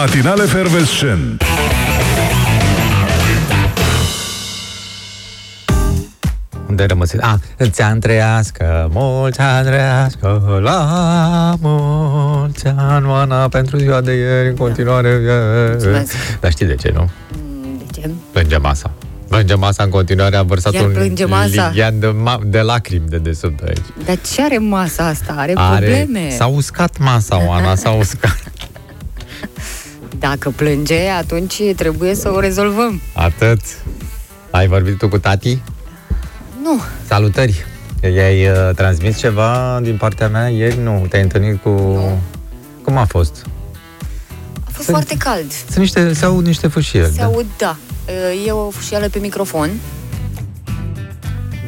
Matinale Fervescent Unde ai rămas? Ah, ți-am trăiască, mulți ani trăiască, la mulți ani, Oana, pentru ziua de ieri, în continuare. Mulțumesc. Dar știi de ce, nu? De ce? Plânge masa. Plânge masa în continuare, a vărsat Iar un plânge masa? linian de, ma- de lacrimi de desubt aici. Dar ce are masa asta? Are, Are, probleme. s-a uscat masa, Oana, s-a uscat. Dacă plânge, atunci trebuie să o rezolvăm. Atât. Ai vorbit tu cu tati? Nu. Salutări! I-ai uh, transmis ceva din partea mea ieri? Nu, te-ai întâlnit cu... Cum a fost? A fost Sunt- foarte cald. Sunt niște, se aud niște fâșieri. Se aud, da. E o fâșială pe microfon.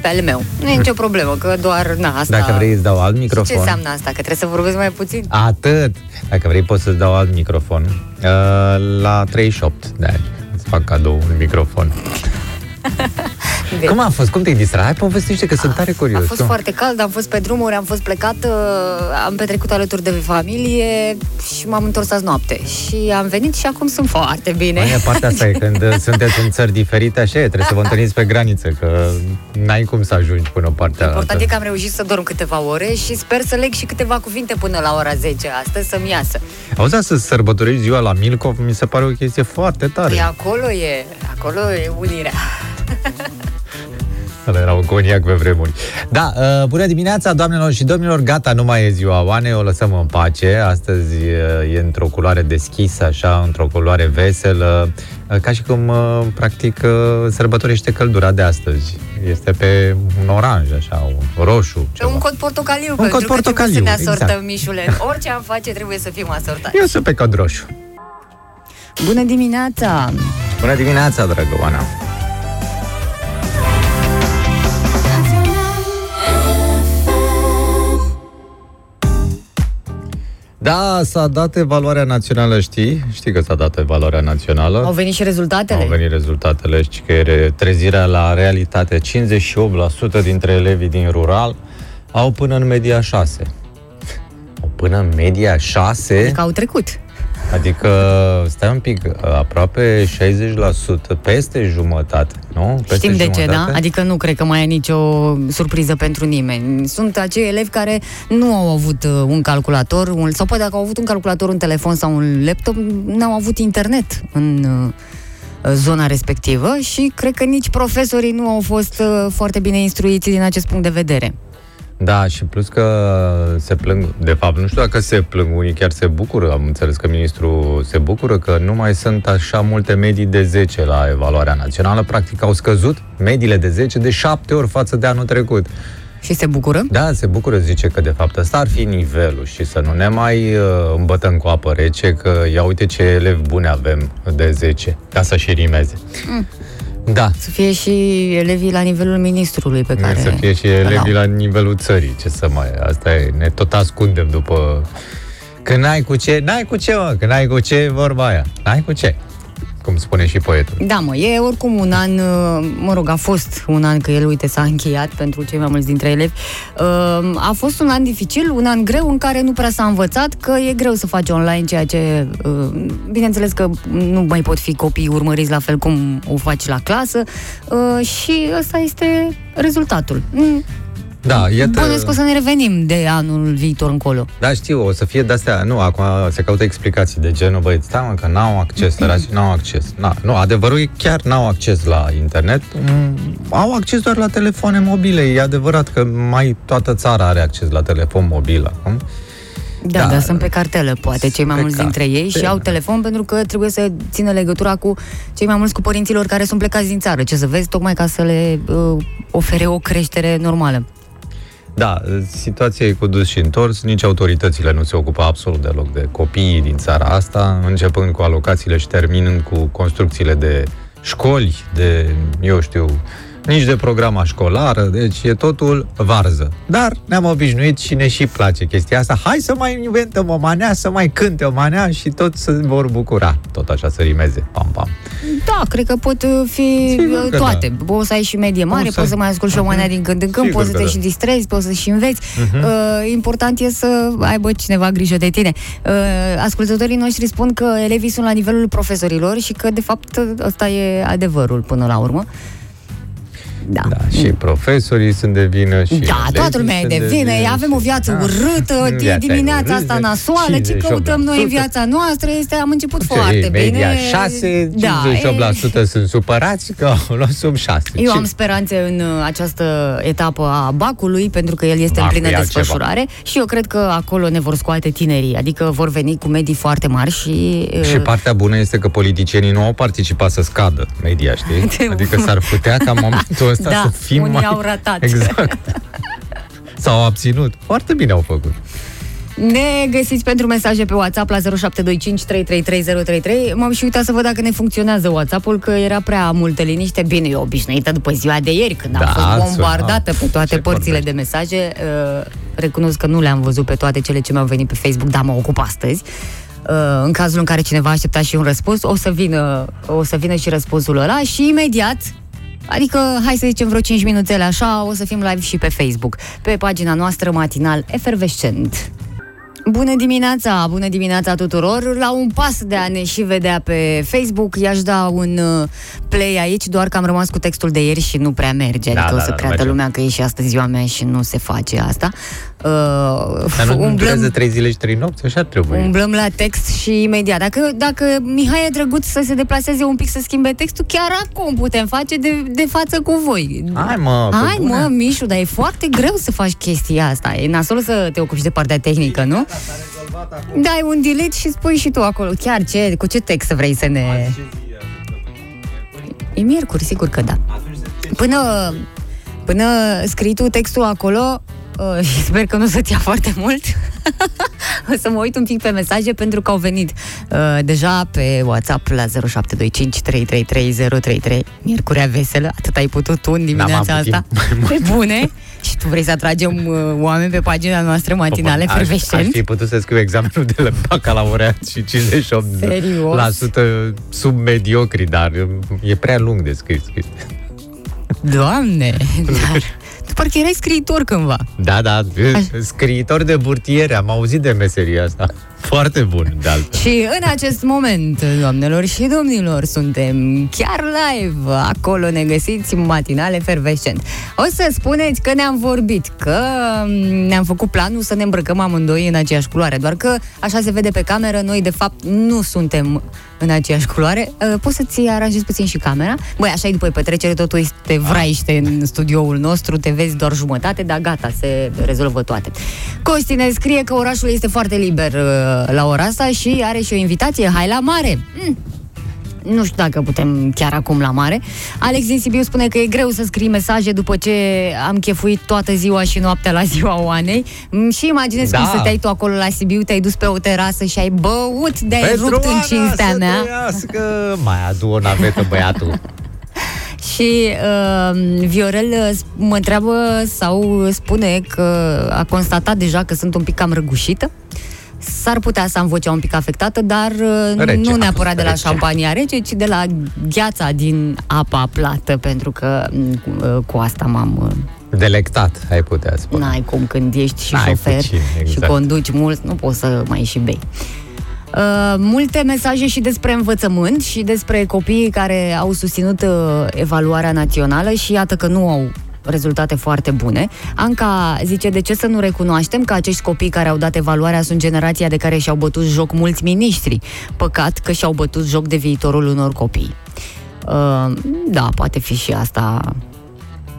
Pe ale meu. Nu e nicio problemă, că doar, na, asta... Dacă vrei îți dau alt Și microfon. ce înseamnă asta? Că trebuie să vorbesc mai puțin? Atât! Dacă vrei poți să-ți dau alt microfon. Uh, la 38 de ani. Îți fac cadou un microfon. De- Cum a fost? Cum te-ai distrat? Hai povestește că sunt tare curios. A fost Tu. foarte cald, am fost pe drumuri, am fost plecat, uh, am petrecut alături de familie și m-am întors azi noapte. Și am venit și acum sunt foarte bine. Aia, partea asta e când uh, sunteți în țări diferite, așa e, trebuie să vă întâlniți pe graniță, că n-ai cum să ajungi până partea Important e altă. că am reușit să dorm câteva ore și sper să leg și câteva cuvinte până la ora 10 astăzi să-mi iasă. Auzi, să sărbătorești ziua la Milcov, mi se pare o chestie foarte tare. Păi acolo e, acolo e unirea. Ăla era un coniac pe vremuri. Da, uh, bună dimineața, doamnelor și domnilor, gata, nu mai e ziua Oanei, o lăsăm în pace. Astăzi uh, e într-o culoare deschisă, așa, într-o culoare veselă, uh, ca și cum, uh, practic, uh, sărbătorește căldura de astăzi. Este pe un oranj, așa, un roșu. Pe Ceva. un cod portocaliu, Un pentru cod că trebuie portocaliu, să ne asortăm, exact. Mișule. Orice am face, trebuie să fim asortați. Eu sunt pe cod roșu. Bună dimineața! Bună dimineața, dragă Oana. Da, s-a dat evaluarea națională, știi? Știi că s-a dat evaluarea națională. Au venit și rezultatele? Au venit rezultatele, știi că e trezirea la realitate. 58% dintre elevii din rural au până în media 6. Au până în media 6? Adică au trecut. Adică, stai un pic, aproape 60%, peste jumătate, nu? Peste Știm de ce, jumătate? da? Adică nu cred că mai e nicio surpriză pentru nimeni. Sunt acei elevi care nu au avut uh, un calculator, un, sau poate dacă au avut un calculator, un telefon sau un laptop, n-au avut internet în uh, zona respectivă și cred că nici profesorii nu au fost uh, foarte bine instruiți din acest punct de vedere. Da, și plus că se plâng, de fapt, nu știu dacă se plâng, unii chiar se bucură, am înțeles că ministrul se bucură că nu mai sunt așa multe medii de 10 la evaluarea națională, practic au scăzut mediile de 10 de 7 ori față de anul trecut. Și se bucură? Da, se bucură, zice că de fapt ăsta ar fi nivelul și să nu ne mai uh, îmbătăm cu apă rece că ia uite ce elevi bune avem de 10, ca să și rimeze. Mm. Da, Să fie și elevii la nivelul ministrului pe care... să fie și îl elevii au. la nivelul țării, ce să mai... Asta e, ne tot ascundem după... Când n-ai cu ce, n-ai cu ce, mă, când n-ai cu ce, vorba aia. N-ai cu ce, cum spune și poetul. Da, mă, e oricum un an, uh, mă rog, a fost un an, că el, uite, s-a încheiat pentru cei mai mulți dintre elevi. Uh, A fost un an dificil, un an greu în care nu prea s-a învățat, că e greu să faci online ceea ce, uh, bineînțeles că nu mai pot fi copii urmăriți la fel cum o faci la clasă uh, și ăsta este rezultatul. Mm, Da, iată... Bănuiesc că o să ne revenim de anul viitor încolo. Da, știu, o să fie de-astea, nu, acum se caută explicații de genul, băi, stai mă, că n-au acces, la n-au acces. Na, nu, adevărul e chiar n-au acces la internet, mm, au acces doar la telefoane mobile, e adevărat că mai toată țara are acces la telefon mobil acum. Da, Da. dar sunt pe cartelă, poate, cei mai Pe mulți dintre ei și cartelă. au telefon pentru că trebuie să țină legătura cu cei mai mulți cu părinților care sunt plecați din țară. Ce să vezi, tocmai ca să le uh, ofere o creștere normală. Da, situația e cu dus și întors, nici autoritățile nu se ocupă absolut deloc de copiii din țara asta, începând cu alocațiile și terminând cu construcțiile de școli, de, eu știu, nici de programa școlară, deci e totul varză. Dar ne-am obișnuit și ne și place chestia asta. Hai să mai inventăm o manea, să mai cânte o manea și toți se vor bucura. Tot așa să rimeze. Pam, pam. Da, cred că pot uh, fi Sigur uh, că toate. da. Poți să ai și medie mare, Poți să poți să ai- mai asculti și o manea din când în când, Sigur poți să că te da. și distrezi, poți să și înveți. Uh, important e să aibă cineva grijă de tine. Uh, ascultătorii noștri spun că elevii sunt la nivelul profesorilor și că, de fapt, ăsta e adevărul până la urmă. Da. Da, și profesorii sunt de vină și Da, elevii toată lumea e sunt de vină, vină avem și- o viață Da. urâtă, e Viața e dimineața asta urâtă, nasoală, ce 58%. căutăm noi în viața noastră, este, am început Ce foarte e, media bine. 6, Da, 58% sunt supărați că au luat sub 6. Eu am speranțe în uh, această etapă a bacului, pentru că el este în Bacul plină e altceva. desfășurare și eu cred că acolo ne vor scoate tinerii, adică vor veni cu medii foarte mari și... uh, Și partea bună este că politicienii nu au participat să scadă media, știi? Adică s-ar putea ca în momentul ăsta Da, să fim unii mai... au ratat. Exact. S-au abținut. Foarte bine au făcut. Ne găsiți pentru mesaje pe WhatsApp la 0725 333033. M-am și uitat să văd dacă ne funcționează WhatsApp-ul, că era prea multă liniște. Bine, eu obișnuită după ziua de ieri, când am Da, fost bombardată sunam. pe toate Ce părțile vorbești? de mesaje. Uh, recunosc că nu le-am văzut pe toate cele ce mi-au venit pe Facebook, dar mă ocup astăzi. Uh, în cazul în care cineva aștepta și un răspuns, o să vină, o să vină și răspunsul ăla și imediat Adică, hai să zicem vreo 5 minuțele așa, o să fim live și pe Facebook, pe pagina noastră matinal efervescent. Bună dimineața, bună dimineața tuturor! La un pas de a ne și vedea pe Facebook, i-aș da un uh, play aici, doar că am rămas cu textul de ieri și nu prea merge. Da, Adică da, o să da, creadă merge. lumea că e și astăzi ziua mea și nu se face asta. Uh, Dar nu, nu umblăm- durează 3 zile și 3 nopți? Așa trebuie. Umblăm la text și imediat. Dacă, dacă Mihai e drăguț să se deplaseze un pic să schimbe textul, chiar acum putem face de, de față cu voi. Hai, mă, pe Hai bune. mă, Mișu, dar e foarte greu să faci chestia asta. E nasol să te ocupi și de partea tehnică, nu? Dai un delete și spui și tu acolo. Chiar ce, cu ce text vrei să ne... E miercuri, sigur că da. Până, până scrii tu textul acolo, uh, și sper că nu o să-ți ia foarte mult, o să mă uit un pic pe mesaje pentru că au venit uh, deja pe WhatsApp la 0725 333033 Miercurea veselă, atât ai putut tu în dimineața avut asta. timp mai Pe bune. Și tu vrei să atragem uh, oameni pe pagina noastră matinale Aș- Aș fervescent? fi putut să scriu examenul de la bacalaureat și 58% Serios? sub mediocri, dar e prea lung de scris. scris. Doamne! Da. Tu parcă erai scriitor cândva. Da, da, scriitor de burtiere, am auzit de meseria asta. Foarte bun, de altfel. Și în acest moment, doamnelor și domnilor, suntem chiar live. Acolo ne găsiți matinale efervescent. O să spuneți că ne-am vorbit, că mm, ne-am făcut planul să ne îmbrăcăm amândoi în aceeași culoare, doar că așa se vede pe cameră, noi de fapt nu suntem în aceeași culoare. Uh, Poți să-ți aranjezi puțin și camera? Băi, așa e după petrecere, totul este vraiște în studioul nostru, te vezi doar jumătate, dar gata, se rezolvă toate. Costi ne scrie că orașul este foarte liber uh, la ora asta și are și o invitație, hai la mare! Mm. Nu știu dacă putem chiar acum la mare. Alex din Sibiu spune că e greu să scrii mesaje după ce am chefuit toată ziua și noaptea la ziua Oanei. Mm, Și imaginezi Da. cum stăteai tu acolo la Sibiu, te-ai dus pe o terasă și ai băut de-ai rupt în Ana cinstea să mea. trăiască! Mai adu o navetă băiatul. Și uh, Viorel uh, mă întreabă sau spune că a constatat deja că sunt un pic cam răgușită. S-ar putea să am vocea un pic afectată, dar uh, Rece, nu a neapărat fost de la rece. șampania rece, ci de la gheața din apa plată, pentru că mm, uh, cu asta m-am... uh, Delectat, ai putea spune. N-ai cum când ești și N-ai șofer puțin, și exact. conduci mult, nu poți să mai și bei. Uh, multe mesaje și despre învățământ și despre copiii care au susținut uh, evaluarea națională și iată că nu au rezultate foarte bune. Anca zice, de ce să nu recunoaștem că acești copii care au dat evaluarea sunt generația de care și-au bătut joc mulți miniștri. Păcat că și-au bătut joc de viitorul unor copii. Uh, da, poate fi și asta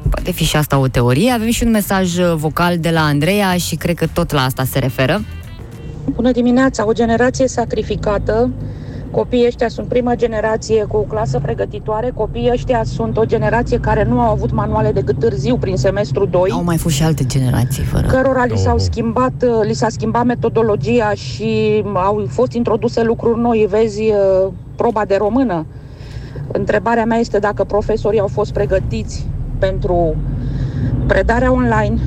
Poate fi și asta o teorie. Avem și un mesaj uh, vocal de la Andreea și cred că tot la asta se referă. Bună dimineața! O generație sacrificată. Copiii ăștia sunt prima generație cu o clasă pregătitoare. Copiii ăștia sunt o generație care nu au avut manuale decât târziu prin semestru 2 Au mai fost și alte generații fără. cărora li, s-au Oh. schimbat, uh, li s-a schimbat metodologia și au fost introduse lucruri noi. Vezi uh, proba de română. Întrebarea mea este dacă profesorii au fost pregătiți pentru predarea online,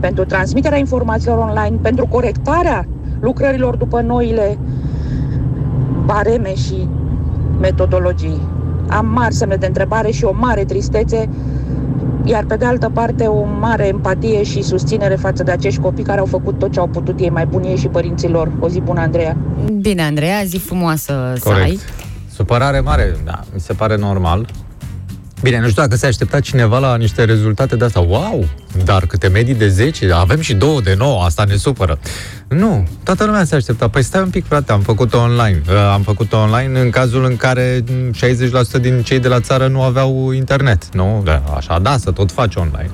pentru transmiterea informațiilor online, pentru corectarea lucrărilor după noile bareme și metodologii. Am mari semne de întrebare și o mare tristețe, iar pe de altă parte o mare empatie și susținere față de acești copii care au făcut tot ce au putut ei, mai buni ei și părinților. O zi bună, Andreea! Bine, Andreea, zi frumoasă să ai. Corect. Supărare mare, da, mi se pare normal. Bine, nu știu dacă se aștepta cineva la niște rezultate de asta. Wow! Dar câte medii de 10, avem și două de 9, asta ne supără. Nu, toată lumea se aștepta. Păi stai un pic, frate, am făcut-o online. Uh, Am făcut-o online în cazul în care mm, 60% din cei de la țară nu aveau internet. Nu? Da, așa, da, să tot faci online.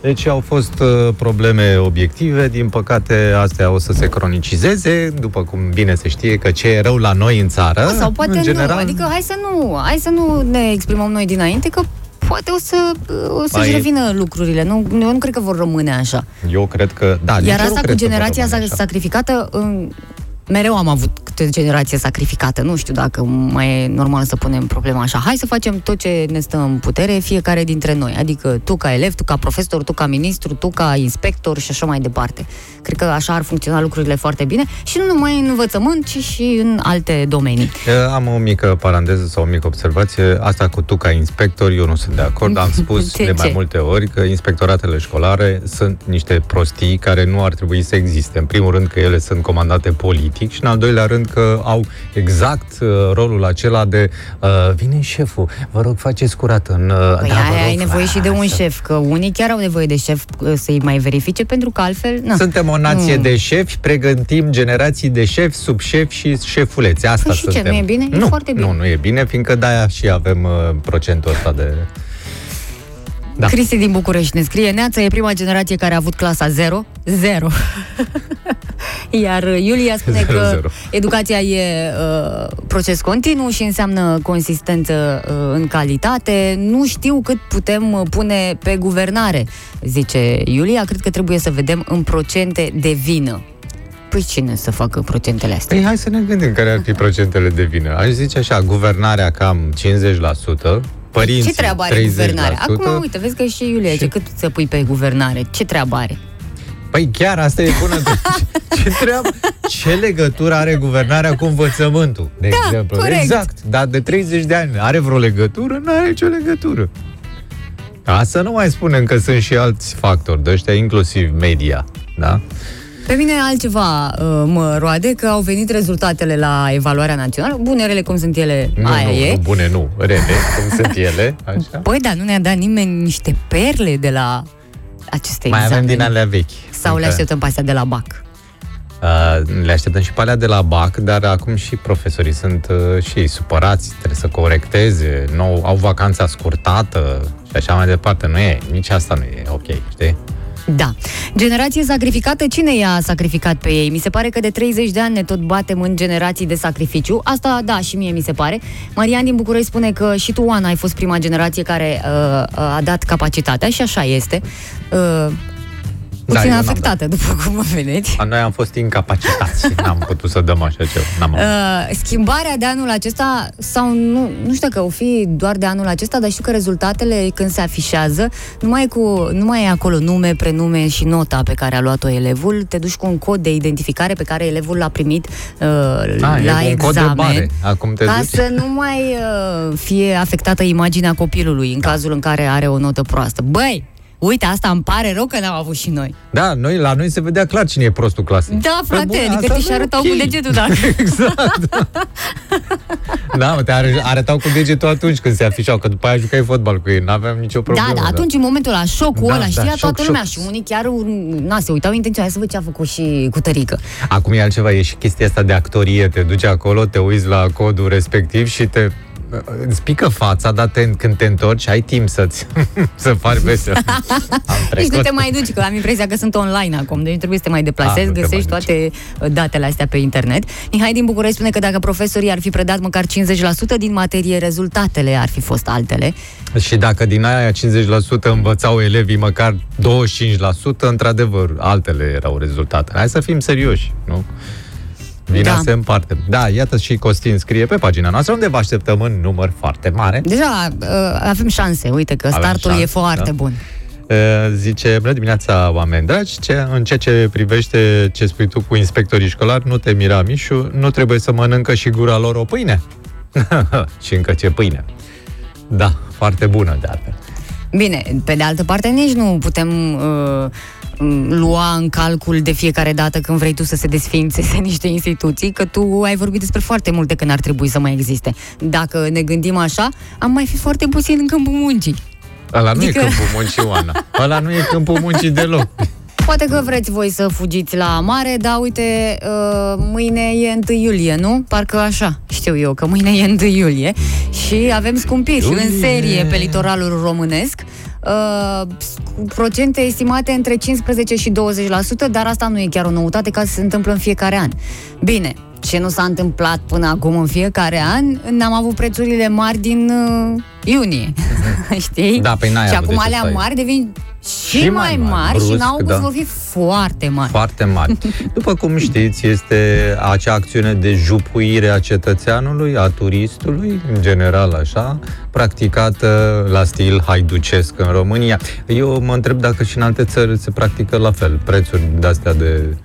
Deci au fost uh, probleme obiective, din păcate astea o să se cronicizeze, după cum bine se știe că ce e rău la noi în țară, Da, sau poate în general, nu. Adică hai să nu, hai să nu ne exprimăm noi dinainte că poate o să o să-și Mai- revină lucrurile. Nu, eu nu cred că vor rămâne așa. eu cred că... Da, nici Iar eu nu asta cu cred că vor generația rămâne sa- așa. sacrificată, în- mereu am avut câte o generație sacrificată. Nu știu dacă mai e normal să punem problema așa. Hai să facem tot ce ne stă în putere, fiecare dintre noi. Adică tu ca elev, tu ca profesor, tu ca ministru, tu ca inspector și așa mai departe. Cred că așa ar funcționa lucrurile foarte bine și nu numai în învățământ, ci și în alte domenii. Eu Am o mică paranteză sau o mică observație. Asta cu tu ca inspector, eu nu sunt de acord. Am spus De de, mai ce? multe ori că inspectoratele școlare sunt niște prostii care nu ar trebui să existe. În primul rând că ele sunt comandate politic și în al doilea rând că au exact uh, rolul acela de uh, vine șeful, vă rog faceți curat în... Uh, Păi da, vă aia rog, ai nevoie și de un așa. șef, că unii chiar au nevoie de șef uh, să-i mai verifice, pentru că altfel... Na. Suntem o nație Mm. de șefi, pregătim generații de șefi, subșefi și șefuleți. Asta Păi și ce, suntem. nu e bine? E nu, foarte bine. Nu, nu e bine, fiindcă de-aia și avem uh, procentul ăsta de... Da. Cristi din București ne scrie Neața e prima generație care a avut clasa 0 0 Iar uh, Iulia spune Zero, că zero. educația e uh, proces continuu și înseamnă consistență uh, în calitate Nu știu cât putem uh, pune pe guvernare Zice Iulia, cred că trebuie să vedem în procente de vină Păi cine să facă procentele astea? Păi hai să ne gândim care ar fi procentele de vină. Aș zice așa, guvernarea cam 50%, părinții Ce treabă are 30%. guvernarea? Acum, uite, vezi că și Iulia ce cât să pui pe guvernare? Ce treabă are? Păi chiar asta e bună. ce treabă? Ce legătură are guvernarea cu învățământul? De Da, exemplu. corect. Exact. Dar de 30 de ani are vreo legătură? Nu are nicio legătură. Asta nu mai spunem că sunt și alți factori de ăștia, inclusiv media. Da? Pe mine altceva uh, mă roade că au venit rezultatele la evaluarea națională, bune, rele cum sunt ele, Nu, aia nu, e. nu, bune, nu. Rele, cum sunt ele. Așa. Păi da, nu ne-a dat nimeni niște perle de la aceste Mai avem examene. din alea vechi. Sau le Încă- așteptăm pe astea de la BAC. Uh, le așteptăm și pe alea de la BAC, dar acum și profesorii sunt uh, și ei supărați, trebuie să corecteze, nou, au vacanța scurtată și așa mai departe. Nu e, nici asta nu e ok, știi? Da. Generație sacrificată, cine i-a sacrificat pe ei? Mi se pare că de 30 de ani ne tot batem în generații de sacrificiu. Asta, da, și mie mi se pare. Marian din București spune că și tu, Oana, ai fost prima generație care uh, a dat capacitatea și așa este. Uh, puțin eu n-am afectată, după cum vedeți. A, Noi am fost incapacitați, n-am putut să dăm așa ceva. N-am avut. Uh, schimbarea de anul acesta, sau nu, nu știu dacă o fi doar de anul acesta, dar știu că rezultatele când se afișează, nu mai, e cu, nu mai e acolo nume, prenume și nota pe care a luat-o elevul, te duci cu un cod de identificare pe care elevul l-a primit uh, A, e la un cod de examen. bare. Acum te ca duci. să nu mai uh, fie afectată imaginea copilului în cazul în care are o notă proastă. Băi, uite, asta îmi pare rău că n-am avut și noi. Da, noi, la noi se vedea clar cine e prostul clasei. Da, Pe frate, bune, adică asta ți și nu e arătau ok. cu degetul dacă... Exact. da, mă, te are- arătau cu degetul atunci când se afișau, că după aia jucai fotbal cu ei, n-aveam nicio problemă. Da, da, atunci în momentul ăla, șocul Da, ăla, da, știa șoc, toată șoc. lumea și unii chiar, na, se uitau intenționat să văd ce a făcut și cu tărică. Acum e altceva, e și chestia asta de actorie, te duci acolo, te uiți la codul respectiv și te îți pică fața, dar te, când te întorci, ai timp să-ți, să faci vesel. Am Nici nu trecut. te mai duci, că am impresia că sunt online acum, deci trebuie să te mai Ah, deplasezi, nu te găsești mai duci. toate uh, datele astea pe internet. Mihai din București spune că dacă profesorii ar fi predat măcar 50% din materie, rezultatele ar fi fost altele. Și dacă din aia 50% învățau elevii măcar 25%, într-adevăr, altele erau rezultate. Hai să fim serioși, nu? Vina Da. se împarte. Da, iată și Costin scrie pe pagina noastră unde vă așteptăm în număr foarte mare. Deja uh, avem șanse, uite că Avem startul șanse, e foarte da. bun. Uh, Zice, bună dimineața, oameni dragi, ce, în ceea ce privește ce spui tu cu inspectorii școlari, nu te mira, Mișu, nu trebuie să mănâncă și gura lor o pâine? și încă ce pâine. Da, foarte bună de altfel. Bine, pe de altă parte nici nu putem uh, m, lua în calcul de fiecare dată când vrei tu să se desființeze niște instituții, că tu ai vorbit despre foarte multe când ar trebui să mai existe. Dacă ne gândim așa, am mai fi foarte puțin în câmpul muncii. Ăla nu Adică- e câmpul muncii, Oana. Ăla nu e câmpul muncii deloc. Poate că vreți voi să fugiți la mare, dar uite, uh, mâine e 1 iulie, nu? Parcă așa, știu eu, că mâine e 1 iulie și avem scumpiri în Iulie. serie pe litoralul românesc. Uh, cu procente estimate între 15 și 20%, dar asta nu e chiar o noutate, ca să se întâmplă în fiecare an. Bine, ce nu s-a întâmplat până acum în fiecare an, n-am avut prețurile mari din uh, iunie, știi? Da, păi n-ai și avut acum de ce alea să ai. mari devin și, Și mai mai mari, mari, și în brusc, august da. vor fi foarte mari. Foarte mari. După cum știți, este acea acțiune de jupuire a cetățeanului, a turistului, în general așa, practicată la stil haiducesc în România. Eu mă întreb dacă și în alte țări se practică la fel, prețuri de-astea de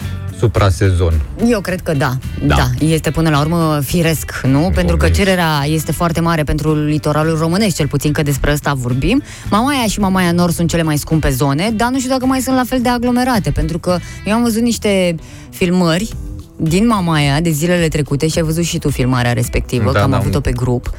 suprasezon. Eu cred că da. Da. da. Este până la urmă firesc, nu? Pentru că Bun. cererea este foarte mare pentru litoralul românesc, cel puțin că despre asta vorbim. Mamaia și Mamaia Nord sunt cele mai scumpe zone, dar nu știu dacă mai sunt la fel de aglomerate, pentru că eu am văzut niște filmări din Mamaia de zilele trecute și ai văzut și tu filmarea respectivă, Da, că am da. avut-o pe grup.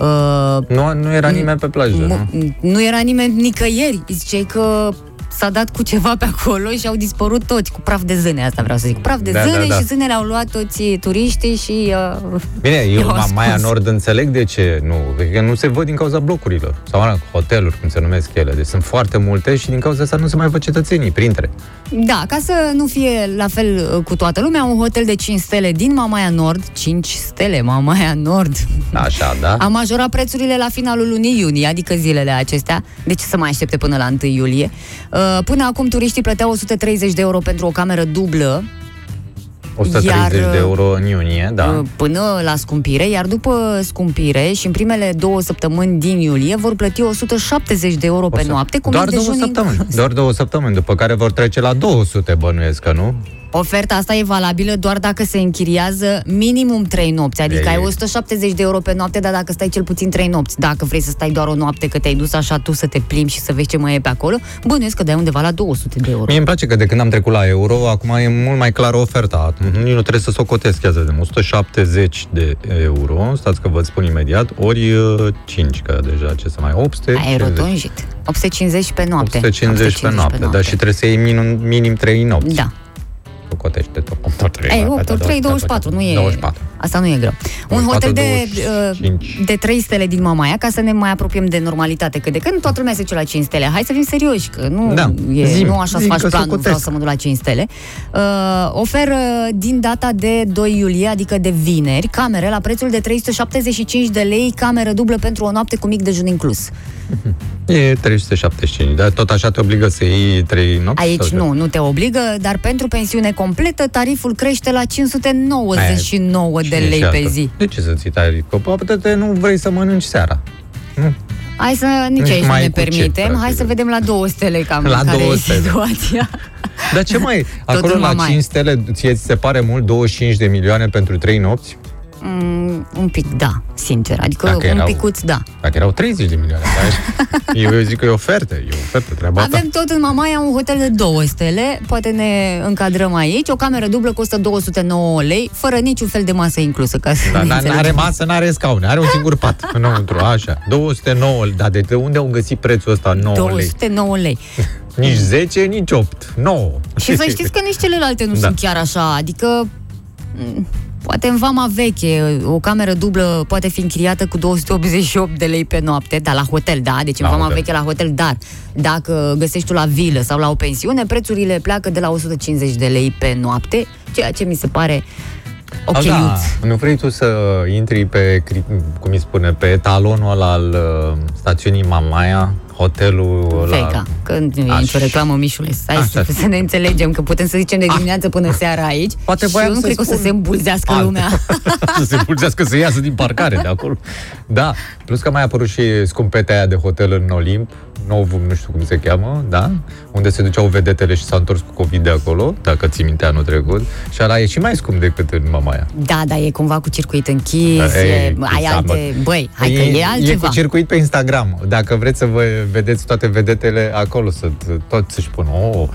Uh, Nu, nu era nimeni pe plajă, nu? Mu- nu era nimeni nicăieri. Ziceai că s-a dat cu ceva pe acolo și au dispărut toți cu praf de zâne, asta vreau să zic. Cu praf de Da, zâne da, da. și zânele au luat toți turiștii și... Uh, Bine, eu i-au ascuns. Mamaia Nord înțeleg de ce nu. Că nu se văd din cauza blocurilor. Sau alea, hoteluri, cum se numesc ele. Deci sunt foarte multe și din cauza asta nu se mai văd cetățenii printre. Da, ca să nu fie la fel uh, cu toată lumea, un hotel de 5 stele din Mamaia Nord, 5 stele Mamaia Nord, Așa, da? a majorat prețurile la finalul lunii iunie, adică zilele acestea. De ce să mai aștepte până la 1 iulie? Uh, Până acum turiștii plăteau 130 de euro pentru o cameră dublă, 130 Iar, de euro în iunie, da. uh, până la scumpire, iar după scumpire și în primele două săptămâni din iulie vor plăti 170 de euro pe O să- noapte cu Doar mic două dejun săptămâni. inclus. Doar două săptămâni, după care vor trece la 200, bănuiesc că nu? Oferta asta e valabilă doar dacă se închiriază minimum 3 nopți, adică Ei. ai 170 de euro pe noapte, dar dacă stai cel puțin 3 nopți. Dacă vrei să stai doar o noapte, că te-ai dus așa tu să te plimbi și să vezi ce mai e pe acolo, bănuiesc că dai undeva la 200 de euro. Mie îmi place că de când am trecut la euro, acum e mult mai clară oferta. Nici nu trebuie să socotesc, ia să vedem. 170 de euro, stați că vă spun imediat, ori uh, 5, că deja ce să mai, 800. Ai rotunjit. 850 pe noapte. 850 pe noapte, dar și trebuie să iei minim, minim 3 nopți. Da. Socotește tot. 8 ori 3, Ei, 8 ori 3, 24, nu e... 24. Asta nu e greu. Un 24, hotel de, 25. uh, de 3 stele din Mamaia, ca să ne mai apropiem de normalitate, că de când toată lumea se duce la 5 stele. Hai să fim serioși, că nu, Da, e, zi-mi, nu așa să zi-mi faci că planul, socotesc. vreau să mă duc la 5 stele. Uh, oferă din data de 2 iulie, adică de vineri, camere la prețul de 375 de lei, cameră dublă pentru o noapte cu mic dejun inclus. E 375, dar tot așa te obligă să iei 3 nopți? Aici sau ce? nu, nu te obligă, dar pentru pensiune completă, tariful crește la 599 de Cine lei și pe asta? zi. De ce să ții tare? Că poate nu vrei să mănânci seara. Nu? Hai să, nici Nici aici nu mai ne cu ce, permitem, hai practic. să vedem la două stele cam La care două e stele. situația. Dar ce mai? Tot Acolo în la Mamaia. 5 stele, ție ți se pare mult 25 de milioane pentru 3 nopți? Mm, un pic, da, sincer. Adică Dacă un erau- picuț, da. Dacă erau 30 de milioane, dar eu, eu zic că e ofertă, e ofertă, treaba ta. Avem tot în Mamaia un hotel de două stele, poate ne încadrăm aici, o cameră dublă costă 209 lei, fără niciun fel de masă inclusă, ca să Da, ne dar înțelegem. n-are masă, n-are scaune, are un singur pat înăuntru, așa. 209, dar de unde au găsit prețul ăsta 9 lei? 209 lei. Nici 10, nici 8, 9. Și să știți că nici celelalte nu Da. sunt chiar așa, adică m, poate în vama veche o cameră dublă poate fi închiriată cu 288 de lei pe noapte, dar la hotel, da, deci în La vama hotel. veche la hotel, dar dacă găsești tu la vilă sau la o pensiune, prețurile pleacă de la 150 de lei pe noapte, ceea ce mi se pare ok. Ah, da. Nu vrei tu să intri pe, cri- cum îi spune, pe etalonul ăla al uh, stațiunii Mamaia, hotelul Feica, la... când nu e Aș- nicio reclamă, Mișule. Stai Așa. să, să ne înțelegem, că putem să zicem de dimineață până seara aici. Poate și voiam eu nu să cred că o să spun se îmbulzească alta. lumea. să se pulzească să iasă din parcare de acolo. Da, plus că mai a apărut și scumpeta aia de hotel în Olimp, nou, nu știu cum se cheamă, da? Unde se duceau vedetele și s-au întors cu COVID de acolo, dacă ți minte anul trecut. Și ăla e și mai scump decât în Mamaia. Da, da, e cumva cu circuit închis, Ei, e, ai da, alte... bă. Băi, hai că e E altceva. cu circuit pe Instagram. Dacă vreți să vă vedeți toate vedetele acolo, să tot să-și pună, oh,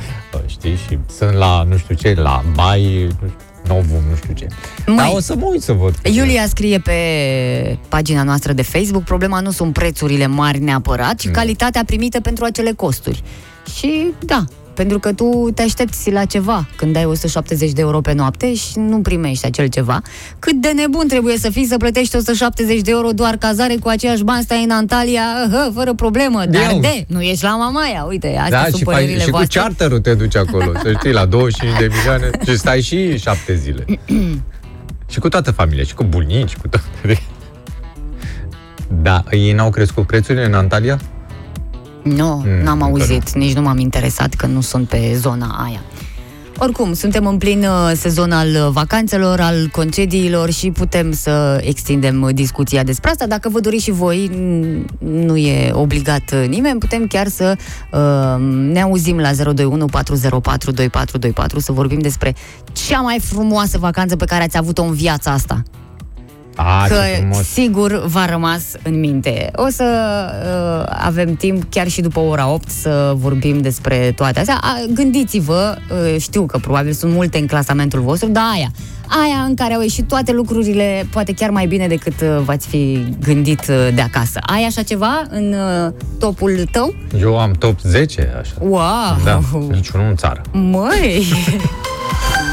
știi, și sunt la, nu știu ce, la bai, nu știu, Novum, nu știu ce. Măi, Dar o să mă uit să văd. Iulia scrie pe pagina noastră de Facebook, problema nu sunt prețurile mari neapărat, ci calitatea primită pentru acele costuri. Și da, pentru că tu te aștepți la ceva când ai 170 de euro pe noapte și nu primești acel ceva. Cât de nebun trebuie să fii să plătești 170 de euro doar cazare cu aceiași bani, stai în Antalya, hă, fără problemă, dar Eu. de, nu ești la Mamaia, uite, astea Da, sunt și, faci, părerile și cu voastre. charterul te duci acolo, să știi, la 25 de milioane și stai și șapte zile. și cu toată familia, și cu bunici, cu toate. Da, ei n-au crescut prețurile în Antalya? Nu, Mm, n-am încă auzit, nici nu m-am interesat că nu sunt pe zona aia. Oricum, suntem în plin uh, sezon al uh, vacanțelor, al concediilor și putem să extindem uh, discuția despre asta. Dacă vă doriți și voi, n- nu e obligat uh, nimeni, putem chiar să uh, ne auzim la 021 404 2424 să vorbim despre cea mai frumoasă vacanță pe care ați avut-o în viața asta A, că ce frumos. sigur v-a rămas în minte. O să uh, avem timp chiar și după ora 8 să vorbim despre toate astea. A, gândiți-vă, uh, știu că probabil sunt multe în clasamentul vostru, dar aia, aia în care au ieșit toate lucrurile, poate chiar mai bine decât uh, v-ați fi gândit uh, de acasă. Ai așa ceva în uh, topul tău? Eu am top 10, așa. Wow! Da, niciunul în țară. Măi!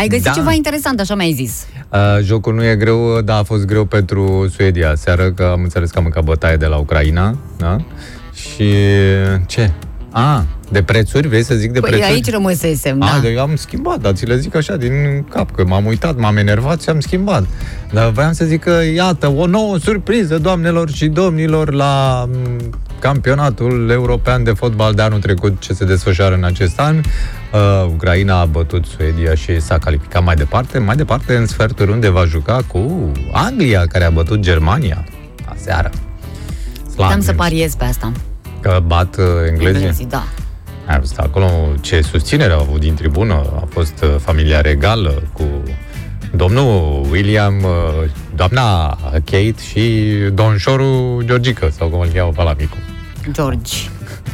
Ai găsit Da. ceva interesant, așa mi-ai zis. Uh, jocul nu e greu, dar a fost greu pentru Suedia seară, că am înțeles că am mâncat bătaie de la Ucraina, da? Și ce? A, de prețuri? Vrei să zic de Păi prețuri? aici rămăsesem, A, da. de eu am schimbat, dar ți le zic așa din cap, că m-am uitat, m-am enervat și am schimbat. Dar voiam să zic că, iată, o nouă surpriză, doamnelor și domnilor, la m, campionatul european de fotbal de anul trecut, ce se desfășoară în acest an. Uh, Ucraina a bătut Suedia și s-a calificat mai departe. Mai departe, în sferturi unde va juca cu Anglia, care a bătut Germania aseară. Puteam să Slavim pariez pe asta. Că bat uh, englezii. Englezii, da. Ai văzut acolo ce susținere au avut din tribună. A fost uh, familia regală cu domnul William, uh, doamna Kate și domnșorul Georgica, sau cum îl cheamă pe la micu. George.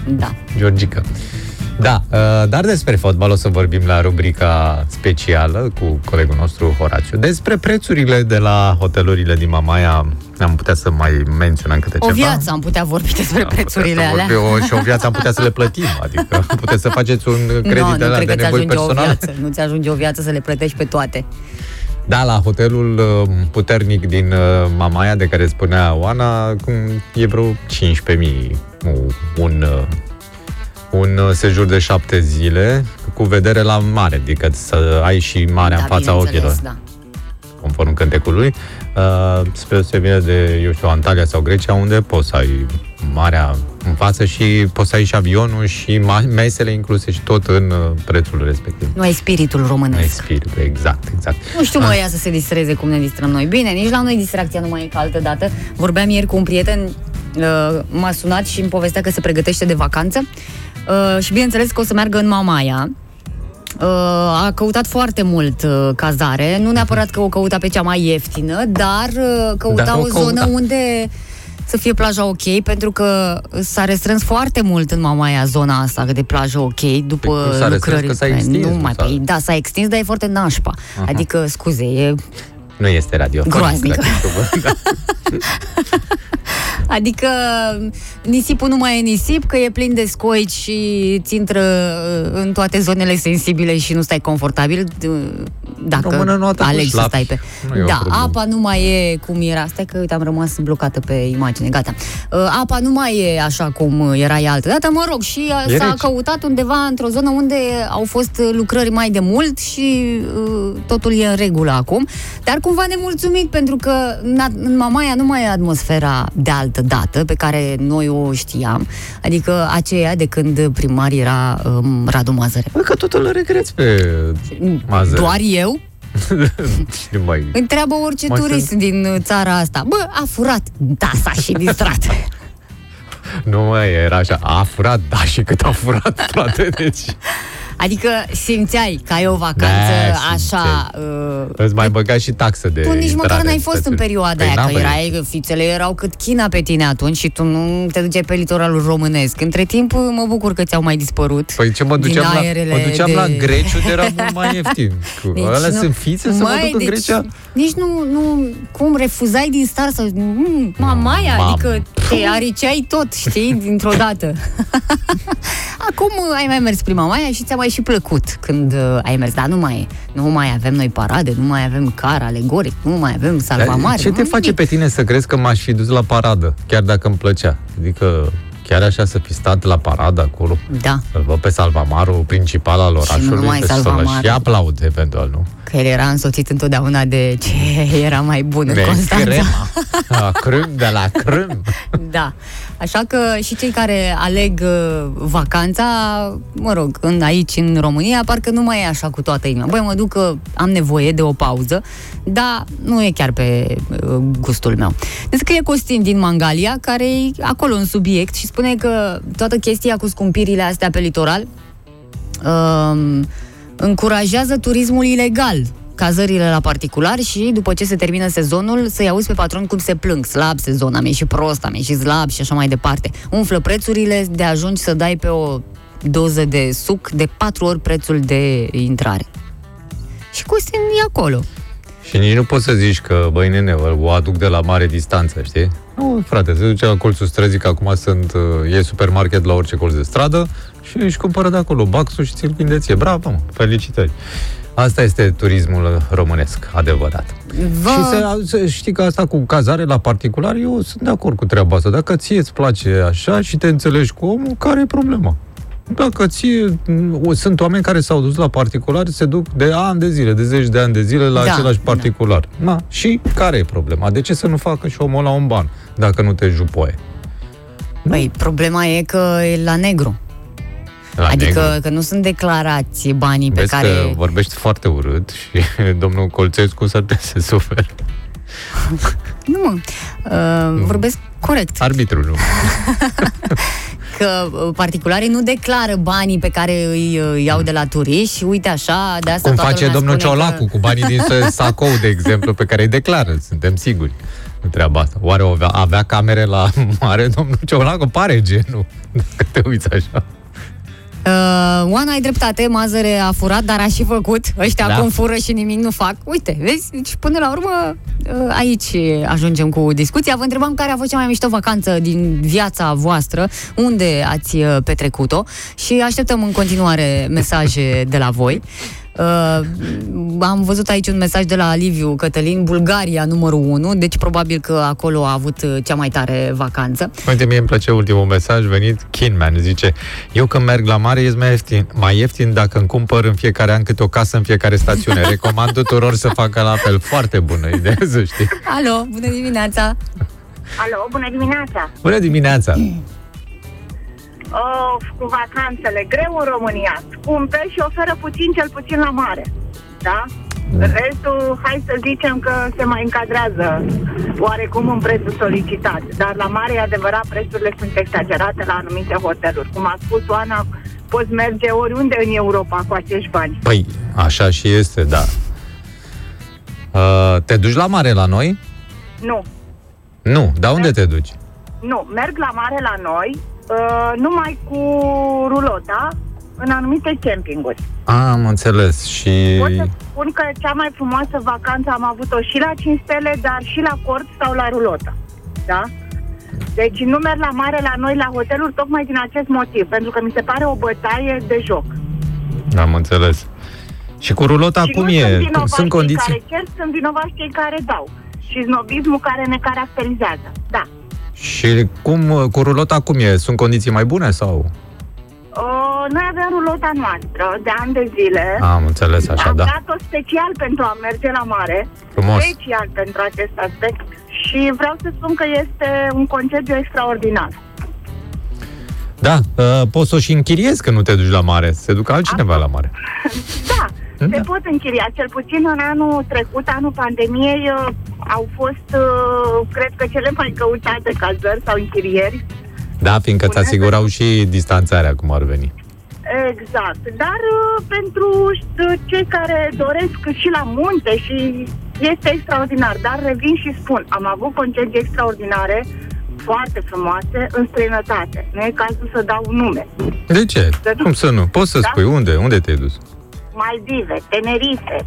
Da. Georgica. Da, uh, dar despre fotbal o să vorbim la rubrica specială cu colegul nostru Horațiu. Despre prețurile de la hotelurile din Mamaia am putea să mai menționăm câte O ceva. viață am putea vorbi despre Am putea prețurile să alea. vorbi, o, și o viață am putea să le plătim, adică puteți să faceți un credit no, de nu la cred de că ți nevoi ajunge o personale. viață. Nu ți ajunge o viață să le plătești pe toate. Da, la hotelul uh, puternic din uh, Mamaia, de care spunea Oana, cum e vreo 15.000 un, un, uh, un uh, sejur de șapte zile cu vedere la mare, adică să ai și marea da, în fața bineînțeles, ochilor, Da. conform cântecului, uh, spre deosebire de, eu știu, Antalya sau Grecia, unde poți să ai marea în față și poți să ai și avionul și ma- mesele incluse și tot în uh, prețul respectiv. Nu ai spiritul Nu e românesc. spiritul, exact, exact. Nu știu, mă, ea să se distreze cum ne distrăm noi. Bine, nici la noi distracția nu mai e ca altă dată. Vorbeam ieri cu un prieten, uh, m-a sunat și îmi povestea că se pregătește de vacanță uh, și bineînțeles că o să meargă în Mamaia. Uh, a căutat foarte mult uh, cazare, nu neapărat că o căuta pe cea mai ieftină, dar uh, căuta Dar o, o zonă căuta. unde să fie plaja ok, pentru că s-a restrâns foarte mult în Mamaia zona asta de plajă ok după Păi cum s-a restrâns? lucrări. Că s-a extins, nu nu mai, s-a- păi, da, s-a extins, dar e foarte nașpa. Aha. Adică, scuze, e Nu este radio. Groaznică. Da. Adică nisipul nu mai e nisip, că e plin de scoici și ți intră uh, în toate zonele sensibile și nu stai confortabil uh, dacă Română nu atacă alegi să șlapi. stai pe... Nu e o Da, problemă. apa nu mai e cum era. Stai că, uite, am rămas blocată pe imagine, gata. Uh, Apa nu mai e așa cum era ea altă dată, mă rog, și uh, E s-a rece. căutat undeva într-o zonă unde au fost uh, lucrări mai de mult și uh, totul e în regulă acum, dar cumva nemulțumit pentru că na- în Mamaia nu mai e atmosfera de altă altă dată pe care noi o știam, adică aceea de când primar era um, Radu Mazăre. Bă, că totul îl regreți pe Mazăre. Doar eu? Și mai... Întreabă orice Mai turist sunt- din uh, țara asta. Bă, a furat. Da, s-a și distrat. Nu mai era așa, a furat, da, și cât a furat, frate, deci... Adică simțeai că ai o vacanță Da, așa... simțeai. Uh, Îți mai băga și taxă de tu nici măcar intrare n-ai fost în stațiune. perioada Păi aia, n-am că venit. erai, fițele erau cât China pe tine atunci și tu nu te duceai pe litoralul românesc. Între timp, mă bucur că ți-au mai dispărut. Păi ce mă din duceam, la, aerele mă duceam de- la Greci, unde era mult mai ieftin. Cu Deci alea nu- sunt fițe să mă Măi, duc în deci Grecia? Nici nu, nu, cum refuzai din start să... Mm, mamaia, Mamă. adică te ariceai tot, știi, dintr-o dată. Acum uh, ai mai mers prima maia și ți-a mai și plăcut când uh, ai mers, dar nu mai e. Nu mai avem noi parade, nu mai avem car alegoric, nu mai avem Dar salvamare. ce te nu face nimic. pe tine să crezi că m-aș fi dus la paradă, chiar dacă îmi plăcea? Adică chiar așa să fi stat la paradă acolo, Da, să-l văd pe salvamarul principal al orașului, numai să- să-l Salvamarul. și aplaud eventual, nu? că el era însoțit întotdeauna de ce era mai bun în De Constanța. crema. La crâm, de la crâm. Da. Așa că și cei care aleg uh, vacanța, mă rog, în, aici în România, parcă nu mai e așa cu toată inima. Băi, mă duc că am nevoie de o pauză, dar nu e chiar pe uh, gustul meu. Descrie Costin din Mangalia, care e acolo în subiect și spune că toată chestia cu scumpirile astea pe litoral um, încurajează turismul ilegal cazările la particular și după ce se termină sezonul să-i auzi pe patron cum se plâng. Slab sezon, am ieșit prost, am ieșit slab și așa mai departe. Umflă prețurile de ajungi să dai pe o doză de suc de patru ori prețul de intrare. Și Costin e acolo. Și nici nu poți să zici că, băi, nene, o aduc de la mare distanță, știi? Nu, frate, se duce la colțul străzii, că acum sunt, uh, e supermarket la orice colț de stradă și își cumpără de acolo baxul și ți-l vinde ție. Bravo, mă, felicitări! Asta este turismul românesc, adevărat. Vă... Și să, să știi că asta cu cazare la particular, eu sunt de acord cu treaba asta. Dacă ție îți place așa și te înțelegi cu omul, care e problema? Dacă ție, o- sunt oameni care s-au dus la particular, se duc de ani de zile, de zeci de ani de zile la Da, același da. particular. Na, și care e problema? De ce să nu facă și omul la un ban, dacă nu te jupoie? Păi, problema e că e la negru. La adică negru. că nu sunt declarați banii pe Vezi care... că vorbești foarte urât și domnul Colțescu să te se suferă. Nu, mă. Uh, vorbesc corect. Arbitrul, nu. că uh, particularii nu declară banii pe care îi uh, iau de la turiști și uite așa, de asta Cum toată face lumea domnul spune Ciolacu că... cu banii din Sacou, de exemplu, pe care îi declară, suntem siguri în treaba asta. Oare o avea, avea camere la mare domnul Ciolacu? Pare genul, dacă te uiți așa. Uh, Oana, ai dreptate, Mazăre a furat, dar a și făcut. Ăștia Da. acum fură și nimic nu fac. Uite, vezi? Deci până la urmă uh, aici ajungem cu discuția. Vă întrebam care a fost cea mai mișto vacanță din viața voastră, unde ați uh, petrecut-o și așteptăm în continuare mesaje de la voi. Uh, am văzut aici un mesaj de la Liviu Cătălin, Bulgaria numărul 1, deci probabil că acolo a avut uh, cea mai tare vacanță. Uite, mie îmi place ultimul mesaj venit, Kinman, zice Eu când merg la mare, e mai ieftin, mai ieftin dacă îmi cumpăr în fiecare an câte o casă în fiecare stațiune. Recomand tuturor să facă la fel. Foarte bună idee, să știi. Alo, bună dimineața! Alo, bună dimineața! Bună dimineața! Of, cu vacanțele, greu în România, scumpe și oferă puțin, cel puțin la mare. Da? Restul, hai să zicem că se mai încadrează oarecum în prețul solicitat. Dar la mare, e adevărat, prețurile sunt exagerate la anumite hoteluri. Cum a spus Oana, poți merge oriunde în Europa cu acești bani. Păi, așa și este, da. Uh, te duci la mare la noi? Nu, Nu, dar unde te duci? nu, merg la mare la noi, uh, numai cu rulota, în anumite campinguri. Am înțeles și... Pot să spun că cea mai frumoasă vacanță am avut-o și la 5 stele, dar și la cort sau la rulotă. Da? Deci nu merg la mare la noi, la hoteluri, tocmai din acest motiv, pentru că mi se pare o bătaie de joc. Am înțeles. Și cu rulota și cum nu e? sunt Cum- vinovați Sunt cei condiții? care cer, sunt vinovați cei care dau. Și snobismul care ne caracterizează. Da. Și cum, cu rulota cum e? Sunt condiții mai bune sau? Uh, noi avem rulota noastră de ani de zile. Am înțeles așa, am da. dat-o special pentru a merge la mare, Frumos. special pentru acest aspect și Și vreau să spun că este un concediu extraordinar. Da, uh, poți să o și închiriezi că nu te duci la mare. Se duc altcineva la mare. Da, Da. se pot închiria. Cel puțin în anul trecut, anul pandemiei, uh, au fost, uh, cred că, cele mai căutate cazări sau închirieri. Da, fiindcă îți Spune- asigurau și distanțarea cum ar veni. Exact. Dar uh, pentru uh, cei care doresc și la munte și este extraordinar. Dar revin și spun, am avut concedii extraordinare foarte frumoase în străinătate. Nu e cazul să dau nume. De ce? Da. Cum să nu? Poți să Da. spui unde? Unde te-ai dus? Maldive, Tenerife,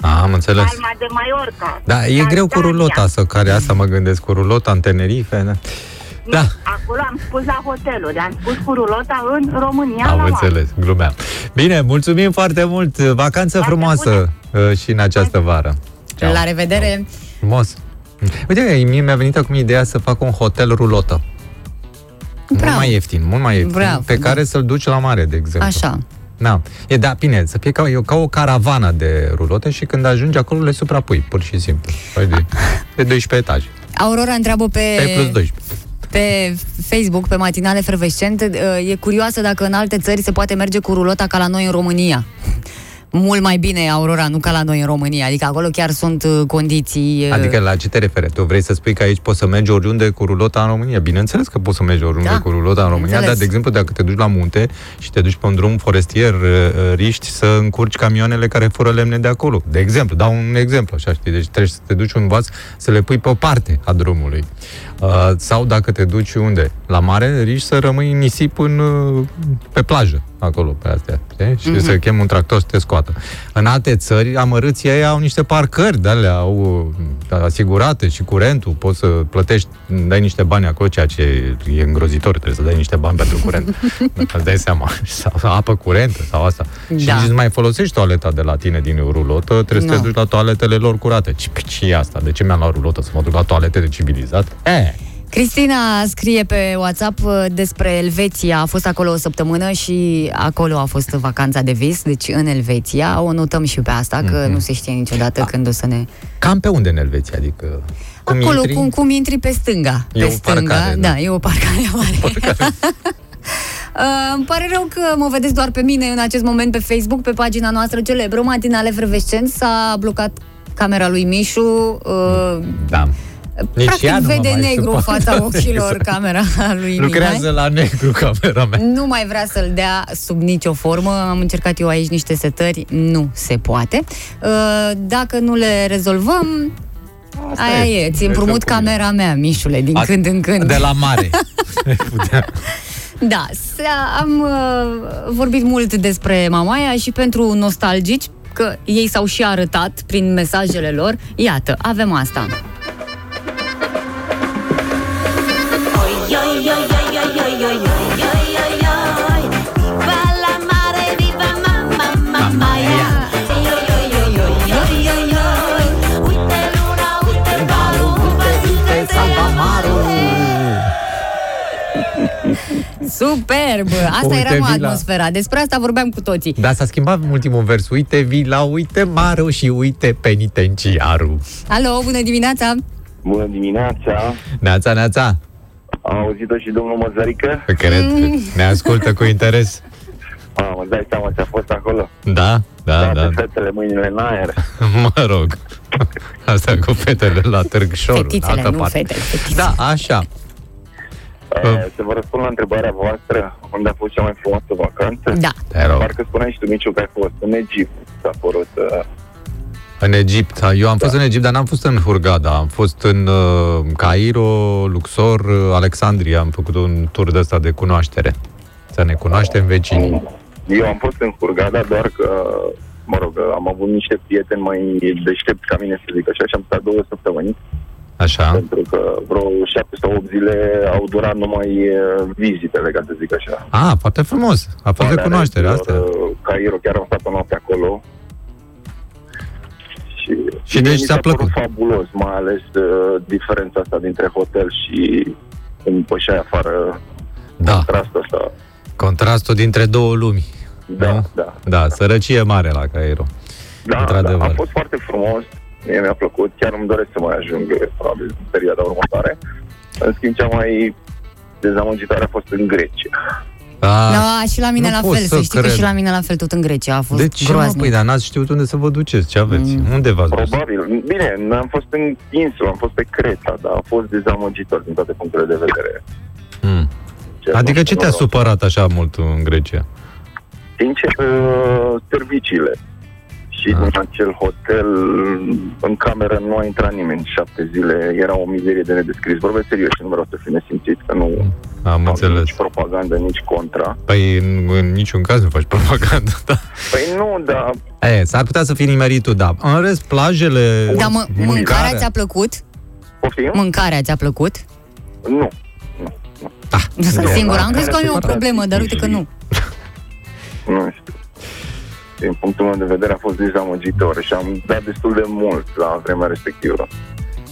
A, am înțeles. Palma de Mallorca. Da, e greu cu Tanzania. rulota să care asta mă gândesc cu rulota în Tenerife. Da. Nu, Da. Acolo am spus la hoteluri, am spus cu rulota în România Am la mare. înțeles, glumeam. Bine, mulțumim foarte mult. Vacanță Foarte frumoasă uh, și în această vară. Ceau. La revedere! Frumos. Uite, mie mi-a venit acum ideea să fac un hotel rulotă. Mult Bravo. mai ieftin, mult mai ieftin, Bravo, pe da. care să-l duci la mare, de exemplu. Așa. Da. E, da, bine, să fie ca, e ca o caravană de rulote și când ajungi acolo le suprapui, pur și simplu. Păi de, de 12 etaje. Aurora întreabă pe, Pe plus 12. pe Facebook, pe Matinale Fervescent, e curioasă dacă în alte țări se poate merge cu rulota ca la noi în România. Mult mai bine, Aurora, nu ca la noi în România. Adică acolo chiar sunt uh, condiții... uh, Adică la ce te referi? Tu vrei să spui că aici poți să mergi oriunde cu rulota în România? Bineînțeles că poți să mergi oriunde Da, cu rulota în România, bineînțeles. dar, de exemplu, dacă te duci la munte și te duci pe un drum forestier, uh, uh, riști să încurci camioanele care fură lemne de acolo. De exemplu, dau un exemplu, așa știi, deci trebuie să te duci un vas să le pui pe o parte a drumului. Uh, sau dacă te duci unde? La mare, riști să rămâi în nisip în, uh, pe plajă, acolo, pe astea. Știi? Și Mhm. să chem un tractor să te scoată. În alte țări, amărâții ei au niște parcări de alea, au uh, asigurate și curentul, poți să plătești, dai niște bani acolo, ceea ce e îngrozitor, trebuie să dai niște bani pentru curent. Îți dai seama. Sau apă curentă sau asta. Și Da. nici nu mai folosești toaleta de la tine din rulotă, trebuie să Nu. te duci la toaletele lor curate. Ce, ce e asta? De ce mi-am luat rulotă? Să mă duc la toalete de civilizat? Eh, Cristina scrie pe WhatsApp uh, despre Elveția. A fost acolo o săptămână și acolo a fost vacanța de vis, deci în Elveția. O notăm și pe asta, că Mhm. nu se știe niciodată când o să ne... cam pe unde în Elveția? Adică cum acolo, intri? cum, cum intri pe stânga. E pe o stânga, parcare, da, da. e o parcare mare. Uh, îmi pare rău că mă vedeți doar pe mine în acest moment pe Facebook, pe pagina noastră celebră, Matinale Fervescent, s-a blocat camera lui Mișu. Uh, Da. Nici practic ea nu mă vede mai negru în suportă. fața ochilor Exact. camera lui Lucrează Mihai. la negru camera mea. Nu mai vrea să-l dea sub nicio formă. Am încercat eu aici niște setări. Nu se poate. Uh, Dacă nu le rezolvăm, Asta aia e. Ți împrumut Trebuie să camera mea, Mișule, din A- când în când. De la mare. Putea. Da, s- am uh, vorbit mult despre Mamaia și pentru nostalgici, că ei s-au și arătat prin mesajele lor. Iată, avem asta. Superb! Asta Uite, era mă, vila. atmosfera. Despre asta vorbeam cu toții. Da, s-a schimbat în ultimul vers. Uite vila, uite maru și uite penitenciarul. Alo, bună dimineața! Bună dimineața! Neața, neața. Am auzit-o și domnul Măzărică? Cred, ne ascultă cu interes. A, mă dai seama ce a fost acolo. Da, da, Toate da. fetele mâinile în aer. Mă rog. Asta cu fetele la Târgșor. în Fetițele, altă nu parte. fetele, fetițe. Da, așa. E, să vă răspund la întrebarea voastră, unde a fost cea mai frumoasă vacanță? Da. Te rog. Parcă spuneai și tu, Miciu, că ai fost în Egipt. S-a părut... Uh, În Egipt. Eu am fost în Egipt, dar n-am fost în Hurghada. Am fost în uh, Cairo, Luxor, uh, Alexandria. Am făcut un tur de ăsta de cunoaștere. Să ne cunoaștem vecinii. eu am fost în Hurghada, doar că, mă rog, am avut niște prieteni mai deștepți ca mine, să zic așa, și am stat două săptămâni, Așa? pentru că vreo șapte sau opt zile au durat numai uh, vizitele, ca să zic așa. Ah, foarte frumos. A fost de Marea cunoaștere Rețelor, asta. uh, Cairo, chiar am stat o noapte acolo. Și, Și mie deci mi ți-a s-a părut plăcut? fabulos, mai ales uh, diferența asta dintre hotel și când pășeai afară, Da, contrastul ăsta. contrastul dintre două lumi. Da, Nu? da. Da, sărăcie mare la Cairo. Da, Într-adevăr. da, a fost foarte frumos. Mie mi-a plăcut, chiar îmi doresc să mai ajung probabil în perioada următoare. În schimb, cea mai dezamăgitoare a fost în Grecia. A, Da, și la mine nu la pot fel, să să știi că cred. și la mine la fel, tot în Grecia a fost de ce, mă? groaznic. Păi, dar n-ați știut unde să vă duceți, ce aveți? Mm. Unde v-ați dus? Probabil. Bine, am fost în insulă, am fost pe Creta, dar a fost dezamăgitor din toate punctele de vedere. Mm. Ce Adică ce te-a noroc. supărat așa mult în Grecia? Sincer, uh, serviciile. Și Ah. în acel hotel, în cameră nu a intrat nimeni șapte zile. Era o mizerie de nedescris. Vorbesc serios și nu vreau să fiu nesimțit, că nu Am am înțeles. nici propagandă, nici contra. Păi în, în niciun caz nu faci propagandă, da. Păi nu, dar E, s-ar putea să fii nimerit tu, da. În rest, plajele... Dar mă, mâncarea ți-a plăcut? poftim? Mâncarea ți-a plăcut? Nu. Ah, Sunt e, singură. da. Am crezut că am eu o supărat. problemă, dar uite că nu. Nu știu. Din punctul meu de vedere a fost dezamăgitor și am dat destul de mult la vremea respectivă.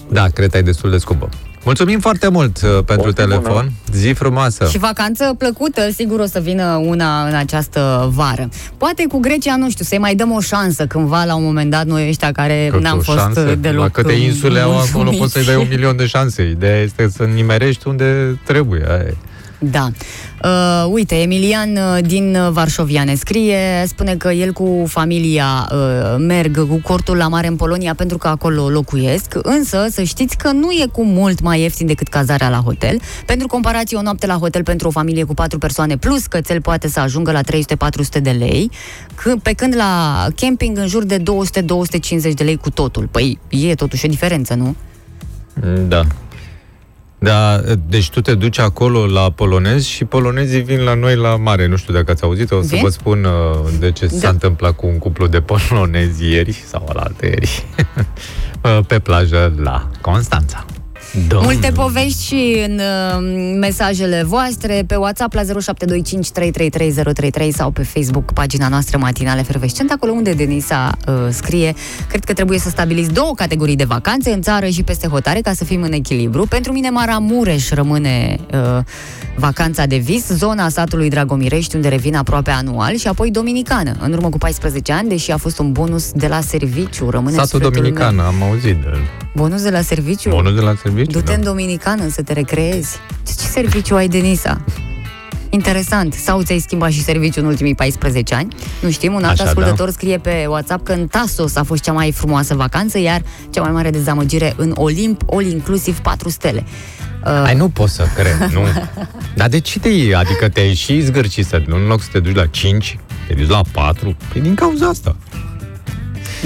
Da, cred că e destul de scumpă. Mulțumim foarte mult uh, pentru O zi telefon. bună. Zi frumoasă. Și vacanță plăcută, sigur o să vină una în această vară. Poate cu Grecia, nu știu, să-i mai dăm o șansă cândva la un moment dat noi ăștia care Cât n-am o fost șansă? deloc La câte insule au acolo mulțumiți. poți să-i dai un milion de șanse. Ideea este să nimerești unde trebuie. Aia e. Da. Uh, uite, Emilian uh, din uh, Varșovia ne scrie, spune că el cu familia uh, merg cu cortul la mare în Polonia pentru că acolo locuiesc, însă să știți că nu e cu mult mai ieftin decât cazarea la hotel. Pentru comparație, o noapte la hotel pentru o familie cu patru persoane plus cățel poate să ajungă la 300-400 de lei, c- pe când la camping în jur de 200-250 de lei cu totul. Păi e totuși o diferență, nu? Da. Da, deci tu te duci acolo la polonezi și polonezii vin la noi la mare. Nu știu dacă ați auzit, o să Vin? vă spun uh, de ce s-a Da. întâmplat cu un cuplu de polonezi ieri sau la ieri uh, pe plajă la Constanța. Domn. Multe povești și în uh, mesajele voastre pe WhatsApp la 0725333033 sau pe Facebook pagina noastră Matinale Fervescent, acolo unde Denisa uh, scrie Cred că trebuie să stabiliți două categorii de vacanțe în țară și peste hotare ca să fim în echilibru. Pentru mine Maramureș rămâne uh, vacanța de vis, zona satului Dragomirești unde revin aproape anual și apoi Dominicană. În urmă cu 14 ani, deși a fost un bonus de la serviciu, rămâne în Satul sufletul Dominican, meu. am auzit de el. Bonus de la serviciu? Bonul de la serviciu, Du-te da. în Dominicană să te recreezi. Ce, ce serviciu ai, Denisa? Interesant. Sau ți-ai schimbat și serviciul în ultimii 14 ani? Nu știm. Un alt Așa, ascultător da. scrie pe WhatsApp că în Tasos a fost cea mai frumoasă vacanță, iar cea mai mare dezamăgire în Olimp, all inclusiv 4 stele. Uh, Ai, nu pot să cred, nu. Dar de ce te iei? Adică te-ai și zgârci să, în loc să te duci la 5, te duci la 4? Păi din cauza asta.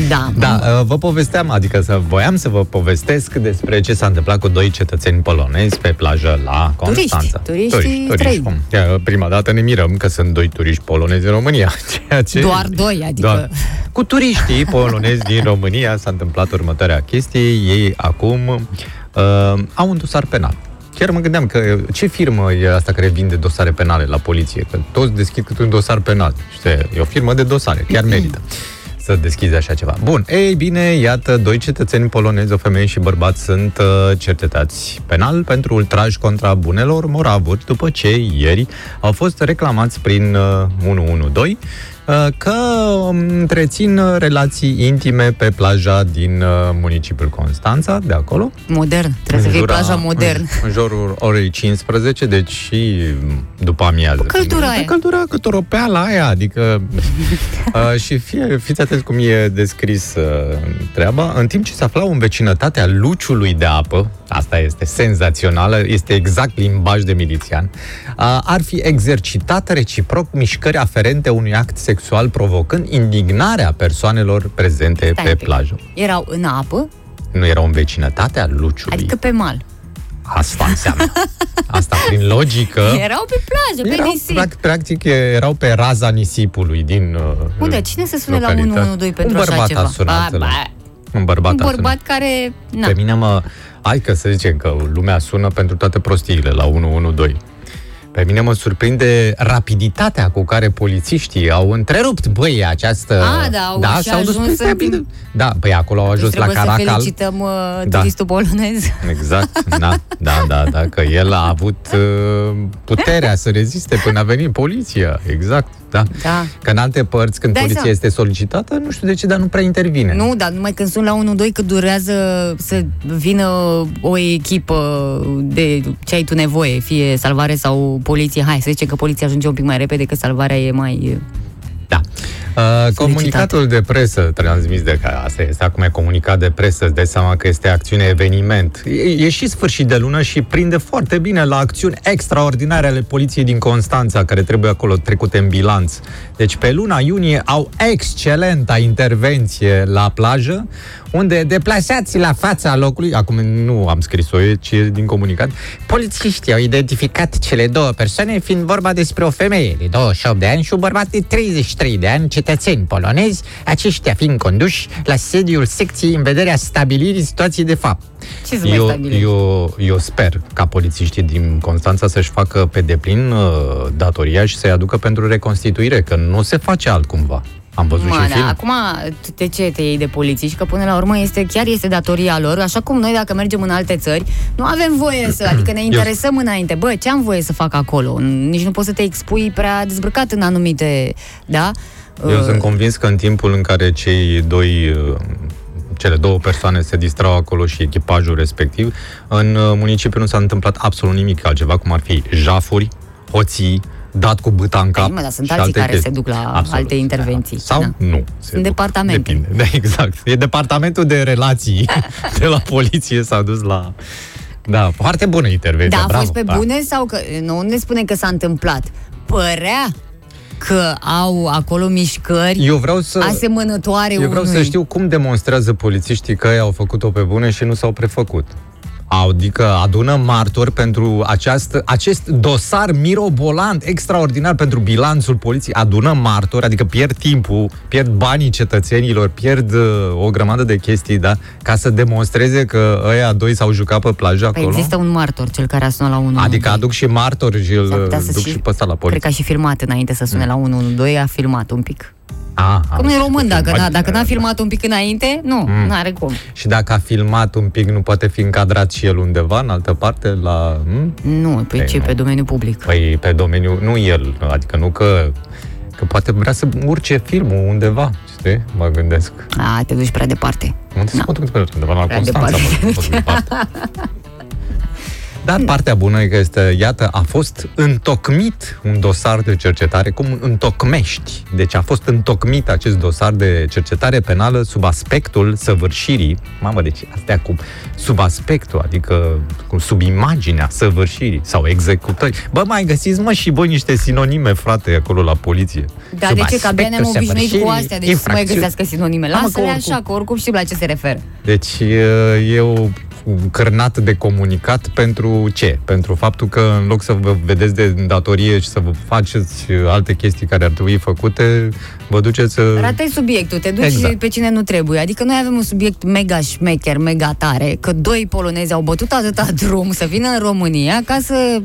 Da. Da, uh, vă povesteam, adică să voiam să vă povestesc despre ce s-a întâmplat cu doi cetățeni polonezi pe plajă la Constanța. Turiști, turiști străini. cum. Ia, Prima dată ne mirăm că sunt doi turiști polonezi în România. Ceea ce... Doar doi, adică... Doar. Cu turiștii polonezi din România s-a întâmplat următoarea chestie. Ei acum uh, au un dosar penal. Chiar mă gândeam că ce firmă e asta care vinde dosare penale la poliție? Că toți deschid câte un dosar penal. Știi, e o firmă de dosare, chiar merită să deschizi așa ceva. Bun, ei bine, iată, doi cetățeni polonezi, o femeie și bărbat, sunt uh, cercetați penal pentru ultraj contra bunelor moravuri, după ce ieri au fost reclamați prin uh, 112 uh, că um, întrețin uh, relații intime pe plaja din uh, municipiul Constanța, de acolo. Modern. Trebuie să fie jura- plaja modern. În, în jurul orei 15, deci și după amiază. căldura Pe aia. căldura, cât oropeala aia, adică... uh, și fie, fiți atenți cum e descris uh, treaba. În timp ce se aflau în vecinătatea luciului de apă, asta este senzațională, este exact limbaj de milițian, uh, ar fi exercitat reciproc mișcări aferente unui act sexual, provocând indignarea persoanelor prezente Stai pe un pic. plajă. Erau în apă, Nu erau în vecinătatea luciului. adică pe mal. Asta înseamnă. Asta prin logică. Erau pe plajă, pe erau, nisip. prac- practic, erau pe raza nisipului din uh, Unde? Cine se sune la localitate. 112 pentru un așa bărbat ceva? A sunat, Ba, la- ba. un bărbat, Un a sunat. bărbat care... Na. Pe mine mă... Hai că să zicem că lumea sună pentru toate prostiile la 112. Pe mine mă surprinde rapiditatea cu care polițiștii au întrerupt, băi, această... A, da, au și s-au dus ajuns peste în timp. rapid. Da, păi acolo au ajuns la Trebuie să Caracal. felicităm uh, Da. turistul polonez. Exact, da, da, da, da, că el a avut uh, puterea să reziste până a venit poliția, exact. Da? Da. Că în alte părți, când Dai poliția seama. este solicitată, nu știu de ce, dar nu prea intervine. Nu, dar numai când sunt la 1-2, cât durează să vină o echipă de ce ai tu nevoie, fie salvare sau poliție. Hai, să zicem că poliția ajunge un pic mai repede, că salvarea e mai... Da. Uh, comunicatul de presă transmis de că asta este acum e comunicat de presă, îți dai seama că este acțiune eveniment. E, e și sfârșit de lună și prinde foarte bine la acțiuni extraordinare ale poliției din Constanța, care trebuie acolo trecute în bilanț. Deci pe luna iunie au excelenta intervenție la plajă, unde deplasați la fața locului, acum nu am scris-o, e- ci e din comunicat, polițiștii au identificat cele două persoane fiind vorba despre o femeie de 28 de ani și un bărbat de 33 de ani, cetățeni polonezi, aceștia fiind conduși la sediul secției în vederea stabilirii situației de fapt. Ce să mai Eu, stabilești? eu, eu sper ca polițiștii din Constanța să-și facă pe deplin uh, datoria și să-i aducă pentru reconstituire, că nu se face altcumva. Am văzut și Mă, în da, film. acum, de ce te iei de polițiști? Că până la urmă este, chiar este datoria lor, așa cum noi dacă mergem în alte țări, nu avem voie să, adică ne interesăm înainte. Bă, ce am voie să fac acolo? Nici nu poți să te expui prea dezbrăcat în anumite, da? Eu Uh, sunt convins că în timpul în care cei doi uh, cele două persoane se distrau acolo și echipajul respectiv, în uh, municipiu nu s-a întâmplat absolut nimic altceva, cum ar fi jafuri, hoții, dat cu bâta în cap Păi, mă, dar sunt și alții alte care chestii. se duc la alte intervenții. Sau Da. nu. se Sunt duc. departamente. Depinde. Da, exact. E departamentul de relații de la poliție s-a dus la... Da, foarte bună intervenție. Da, a bravo. fost pe Da. bune sau că nu ne spune că s-a întâmplat? Părea că au acolo mișcări Eu vreau să... asemănătoare Eu vreau unui. să știu cum demonstrează polițiștii că ei au făcut-o pe bune și nu s-au prefăcut. Adică adună martori pentru această, acest dosar mirobolant, extraordinar pentru bilanțul poliției, adună martori, adică pierd timpul, pierd banii cetățenilor, pierd uh, o grămadă de chestii, da, ca să demonstreze că ăia doi s-au jucat pe plajă Păi acolo. există un martor, cel care a sunat la 1 Adică aduc și martori și îl S-ar putea uh, să duc și- și pe ăsta la Cred poliție. că a și filmat înainte să sune la 112, a filmat un pic. Ah, Cum am e român, și dacă, filmat. n-a, dacă n-a filmat un pic înainte, nu, Mm. nu are cum. Și dacă a filmat un pic, nu poate fi încadrat și el undeva, în altă parte, la... Hm? Nu, pe Păi ce, nu. pe domeniul public. Păi pe domeniu, nu el, adică nu că că poate vrea să urce filmul undeva, știi? Mă gândesc. A, te duci prea departe. Unde se Na. poate duce undeva la Prea Constanța, departe. mă, mă, departe. Dar partea bună e că este, iată, a fost întocmit un dosar de cercetare, cum întocmești. Deci a fost întocmit acest dosar de cercetare penală sub aspectul săvârșirii. Mamă, deci astea cum? Sub aspectul, adică cum, sub imaginea săvârșirii sau executării. Bă, mai găsiți, mă, și voi niște sinonime, frate, acolo la poliție. Da, Sub de ce? Că abia ne-am aspectul obișnuit cu săvârșirii astea, deci să mai infracțiuni. găsească sinonime. Da, mă, că Lasă-le oricum- așa, că oricum știu la ce se referă. Deci e, e o cărnat de comunicat pentru ce? Pentru faptul că în loc să vă vedeți de datorie și să vă faceți alte chestii care ar trebui făcute, vă duceți să... Ratai subiectul, te duci Exact. pe cine nu trebuie. Adică noi avem un subiect mega șmecher, mega tare, că doi polonezi au bătut atâta drum să vină în România ca să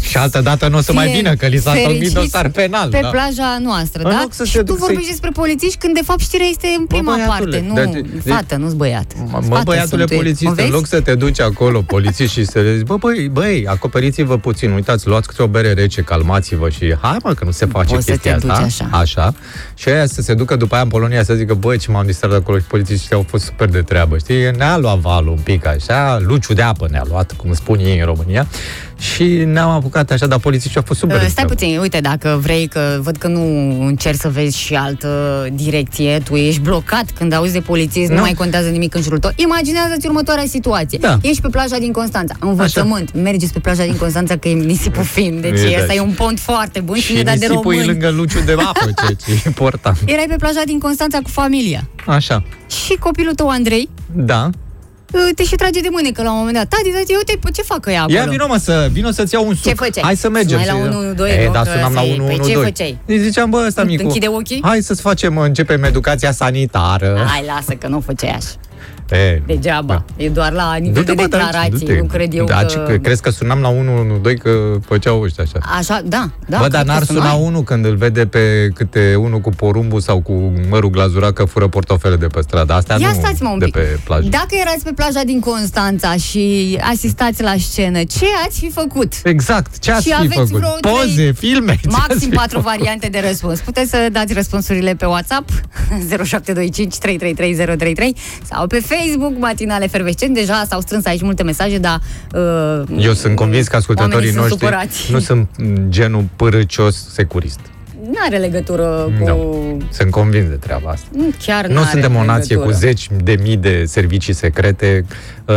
Și altă dată nu o să mai fie vină, că li s-a întocmit fericiți dosar penal. pe da. plaja noastră, În da? loc să și se tu duc să-i- vorbești despre polițiști când de fapt știrea este în prima băiatule, parte, nu dar de- de- fată, nu-s băiat. Mă, Fată mă băiatule sunt, tu- polițist, o în vezi? loc să te duci acolo, polițist, și să le zici, bă, băi, băi, acoperiți-vă puțin, uitați, luați câte o bere rece, calmați-vă și hai mă, că nu se face Poți să chestia te duci asta. așa. așa. Și aia să se ducă după aia în Polonia să zică, băi, ce m-am distrat de acolo și polițiștii au fost super de treabă, știi? Ne-a luat valul un pic așa, luciu de apă ne-a luat, cum spun ei în România, și ne-am apucat așa, dar polițiștii au fost super de Uh, Stai treabă. puțin, uite, dacă vrei, că văd că nu încerci să vezi și altă direcție, tu ești blocat când auzi de polițist, nu, Nu. mai contează nimic în jurul tău. Imaginează-ți următoarea situație. Da. Ești pe plaja din Constanța, învățământ, mergeți pe plaja din Constanța că e nisipul fin, deci E, da, ăsta e și- un pont foarte bun și Și ne dat de nisipul e români. lângă luciu de apă, ceea ce e important. Erai pe plaja din Constanța cu familia Așa. și copilul tău, Andrei, Da. Uh, te și trage de mânecă la un moment dat. Tati, tati, uite, păi ce fac ăia acolo? Ia vino mă să, vino să-ți iau un suc. Ce făceai? Hai să mergem. Sunai la Și- 112, E, nu? da, Că sunam la să iei. 112. Păi ce făceai? Îi ziceam, bă, ăsta micu. Închide ochii? Hai să-ți facem, începem educația sanitară. Hai, lasă că nu făceai așa. E, Degeaba. E doar la nivel Du-te, de bă, taci, declarații. du-te. Nu cred eu da, că... ce- că... Crezi că sunam la 112 că făceau ăștia așa? Așa, da, da. Bă, dar cred că n-ar suna sunai. unul când îl vede pe câte unul cu porumbul sau cu mărul glazurat că fură portofele de pe stradă. Astea Ia nu stați mă un de pic. pe plajă. Dacă erați pe plaja din Constanța și asistați la scenă, ce ați fi făcut? Exact, ce ați Și fi aveți făcut? vreo trei- Poze, filme? ce ați Maxim fi patru făcut? variante de răspuns. Puteți să dați răspunsurile pe WhatsApp 0725 333033 sau pe Facebook Matinale Fervescent. Deja s-au strâns aici multe mesaje, dar uh, Eu sunt convins că ascultătorii oamenii sunt noștri supărați. nu sunt genul părăcios securist. Nu are legătură cu... Nu. Sunt convins de treaba asta. Nu, Chiar Nu n-are suntem o nație cu legătură. zeci de mii de servicii secrete, uh,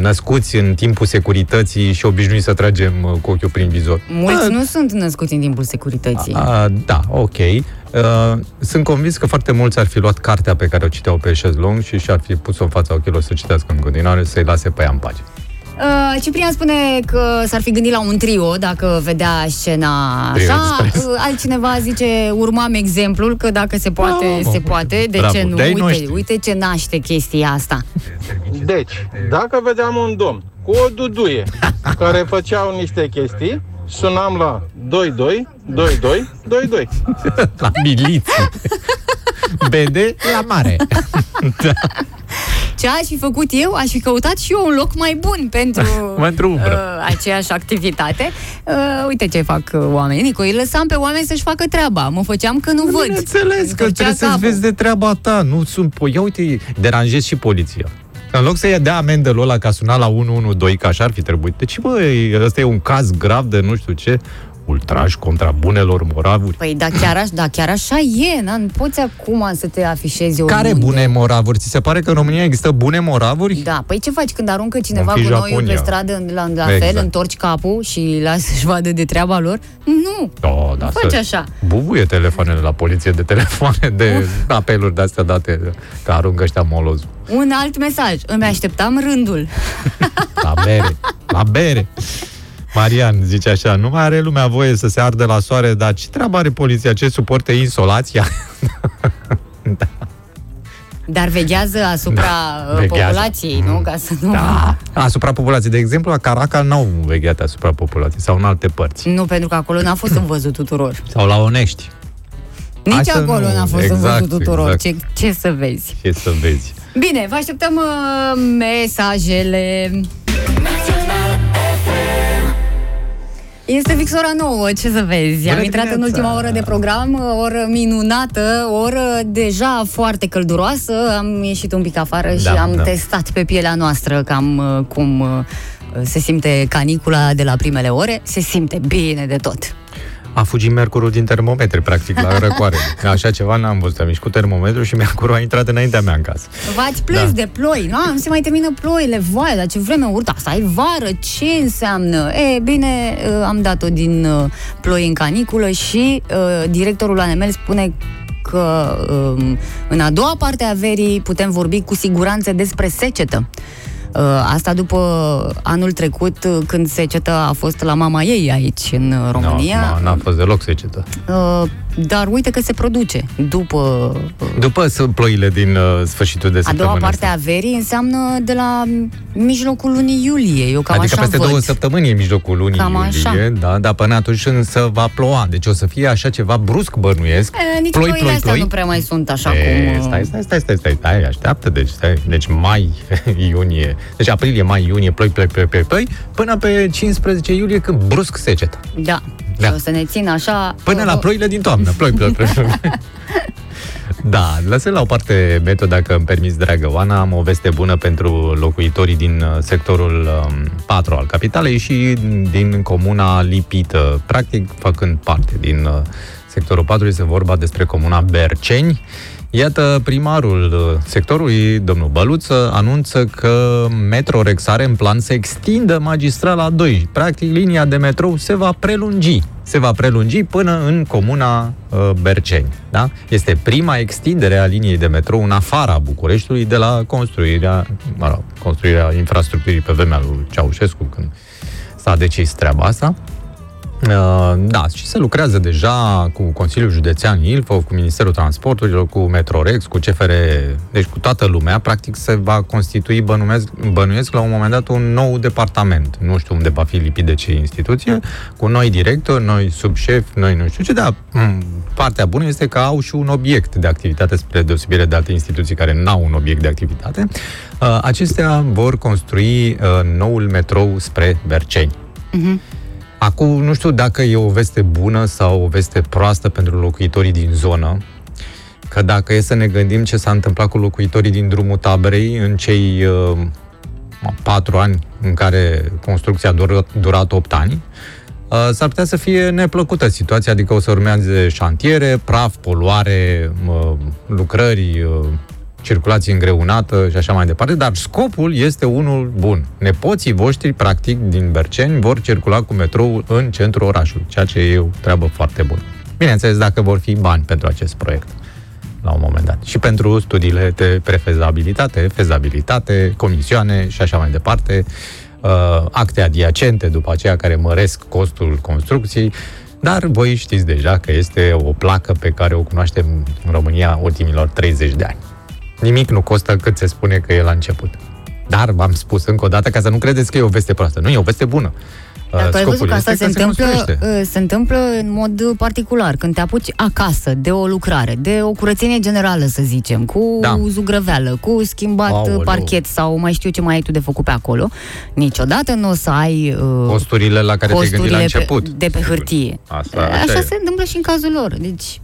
născuți în timpul securității și obișnuiți să tragem uh, cu ochiul prin vizor. Mulți Ah, nu sunt născuți în timpul securității. a, da, ok. Uh, sunt convins că foarte mulți ar fi luat cartea pe care o citeau pe șezlong și și-ar fi pus-o în fața ochilor să citească în continuare, să-i lase pe ea în pace. Uh, Ciprian spune că s-ar fi gândit la un trio dacă vedea scena Trio așa. Express. Uh, Altcineva zice, urmam exemplul, că dacă se poate, Bravo. se poate. De Bravo. ce nu? De-ai Uite, noștri. uite ce naște chestia asta. Deci, dacă vedeam un domn cu o duduie care făceau niște chestii, sunam la 22 22 22. La miliție. BD la mare. da. Ce aș fi făcut eu? Aș fi căutat și eu un loc mai bun pentru Pentru umbră. uh, aceeași activitate. Uh, uite ce fac uh, oamenii. Nico, îi lăsam pe oameni să-și facă treaba. Mă făceam că nu văd. Bineînțeles că Întorcea trebuie să-ți capul. vezi de treaba ta. Nu sunt... po- Ia uite, deranjezi și poliția. În loc să-i dea amendă lui ăla ca suna la 112, că așa ar fi trebuit. Deci, băi, ăsta e un caz grav de nu știu ce. Ultraj contra bunelor moravuri. Păi da chiar, aș, da, chiar așa e, na, nu poți acum să te afișezi Care oriunde. bune moravuri? Ți se pare că în România există bune moravuri? Da, păi ce faci când aruncă cineva Vom cu fi noi pe Japonia. stradă la, la Exact. fel, întorci capul și lasă să-și vadă de treaba lor? Nu, Da, da, faci să- așa. Bubuie telefoanele la poliție de telefoane, de apeluri de astea date, că aruncă ăștia molozul. Un alt mesaj, îmi așteptam rândul. La bere. La bere. Marian zice așa, nu mai are lumea voie să se ardă la soare, dar ce treabă are poliția? Ce suporte insolația? Dar veghează asupra Da, uh, veghează. populației, nu? Ca să nu... Da. Asupra populației. De exemplu, la Caracal n-au vegheat asupra populației sau în alte părți. Nu, pentru că acolo n-a fost în văzut tuturor. Sau la Onești. Nici Hai să acolo nu- n-a fost în exact, văzut tuturor. exact. Ce, ce să vezi? Ce să vezi. Bine, vă așteptăm uh, mesajele. Este fix ora 9, ce să vezi. Am Bună intrat în dimineața! ultima oră de program, o oră minunată, o oră deja foarte călduroasă. Am ieșit un pic afară și Da, am da. testat pe pielea noastră cam uh, cum uh, se simte canicula de la primele ore. Se simte bine de tot. A fugit mercurul din termometri, practic, la răcoare. Așa ceva n-am văzut. Am ieșit cu termometru și mercurul a intrat înaintea mea în casă. V-ați plâns Da. de ploi, nu? Nu se mai termină ploile, vai, dar ce vreme urâtă, asta e vară, ce înseamnă? E, bine, uh, am dat-o din uh, ploi în caniculă și uh, directorul ANML spune că um, în a doua parte a verii putem vorbi cu siguranță despre secetă. Uh, Asta după anul trecut, uh, când seceta a fost la mama ei aici, în uh, România. Nu, n-a fost deloc secetă. Uh, Dar uite că se produce după uh, După s- ploile din uh, sfârșitul de a săptămână. doua parte asta. a verii înseamnă de la mijlocul lunii iulie. Eu cam adică așa peste văd. două săptămâni e mijlocul lunii Cam iulie, așa. da, dar până atunci însă va ploua. Deci o să fie așa ceva brusc, bănuiesc. E, nici ploi, ploile ploi, astea ploi. nu prea mai sunt așa E, cum... uh, Stai, stai, stai, stai, stai, stai, așteaptă, deci, stai, deci mai, iunie, deci aprilie, mai, iunie, ploi, ploi, ploi, ploi, ploi, până pe 15 iulie când brusc seceta. Da. Da. Și o să ne țin așa... Până uh, la ploile din toamnă, ploi, ploi, ploi. ploi. Da, lăsăm la o parte metoda, dacă îmi permis, dragă Oana, am o veste bună pentru locuitorii din uh, sectorul um, 4 al capitalei și din comuna Lipită, practic făcând parte din uh, sectorul 4, este vorba despre comuna Berceni. Iată, primarul uh, sectorului, domnul Băluță, anunță că Metrorex are în plan să extindă magistrala 2. Practic, linia de metrou se va prelungi. Se va prelungi până în comuna uh, Berceni. Da? Este prima extindere a liniei de metrou în afara Bucureștiului de la construirea, mă rog, construirea infrastructurii pe vremea lui Ceaușescu, când s-a decis treaba asta. Uh, da, și se lucrează deja cu Consiliul Județean Ilfov, cu Ministerul Transporturilor, cu Metrorex, cu CFR, deci cu toată lumea. Practic se va constitui, bănuiesc, bănuiesc la un moment dat, un nou departament. Nu știu unde va fi lipit de ce instituție, cu noi directori, noi subșefi, noi nu știu ce, dar m- partea bună este că au și un obiect de activitate spre deosebire de alte instituții care n-au un obiect de activitate. Uh, acestea vor construi uh, noul metrou spre Berceni. Acum, nu știu dacă e o veste bună sau o veste proastă pentru locuitorii din zonă, că dacă e să ne gândim ce s-a întâmplat cu locuitorii din drumul taberei în cei uh, patru ani în care construcția a durat, durat 8 ani, uh, s-ar putea să fie neplăcută situația, adică o să urmează șantiere, praf, poluare, uh, lucrări, uh, circulație îngreunată și așa mai departe, dar scopul este unul bun. Nepoții voștri, practic, din Berceni, vor circula cu metrou în centrul orașului, ceea ce e o treabă foarte bună. Bineînțeles, dacă vor fi bani pentru acest proiect la un moment dat. Și pentru studiile de prefezabilitate, fezabilitate, comisioane și așa mai departe, uh, acte adiacente după aceea care măresc costul construcției, dar voi știți deja că este o placă pe care o cunoaștem în România ultimilor 30 de ani. Nimic nu costă cât se spune că e la început. Dar v-am spus încă o dată ca să nu credeți că e o veste proastă. Nu e o veste bună. Dar tu ai văzut că asta se este întâmplă, construiește. uh, se întâmplă în mod particular. Când te apuci acasă de o lucrare, de o curățenie generală, să zicem, cu Da. zugrăveală, cu schimbat Aoleu. uh, parchet sau mai știu ce mai ai tu de făcut pe acolo, niciodată nu o să ai uh, Costurile la care te-ai gândit la costurile început. Pe, de pe Sigur. hârtie. Asta, așa, așa e. se întâmplă și în cazul lor. Deci,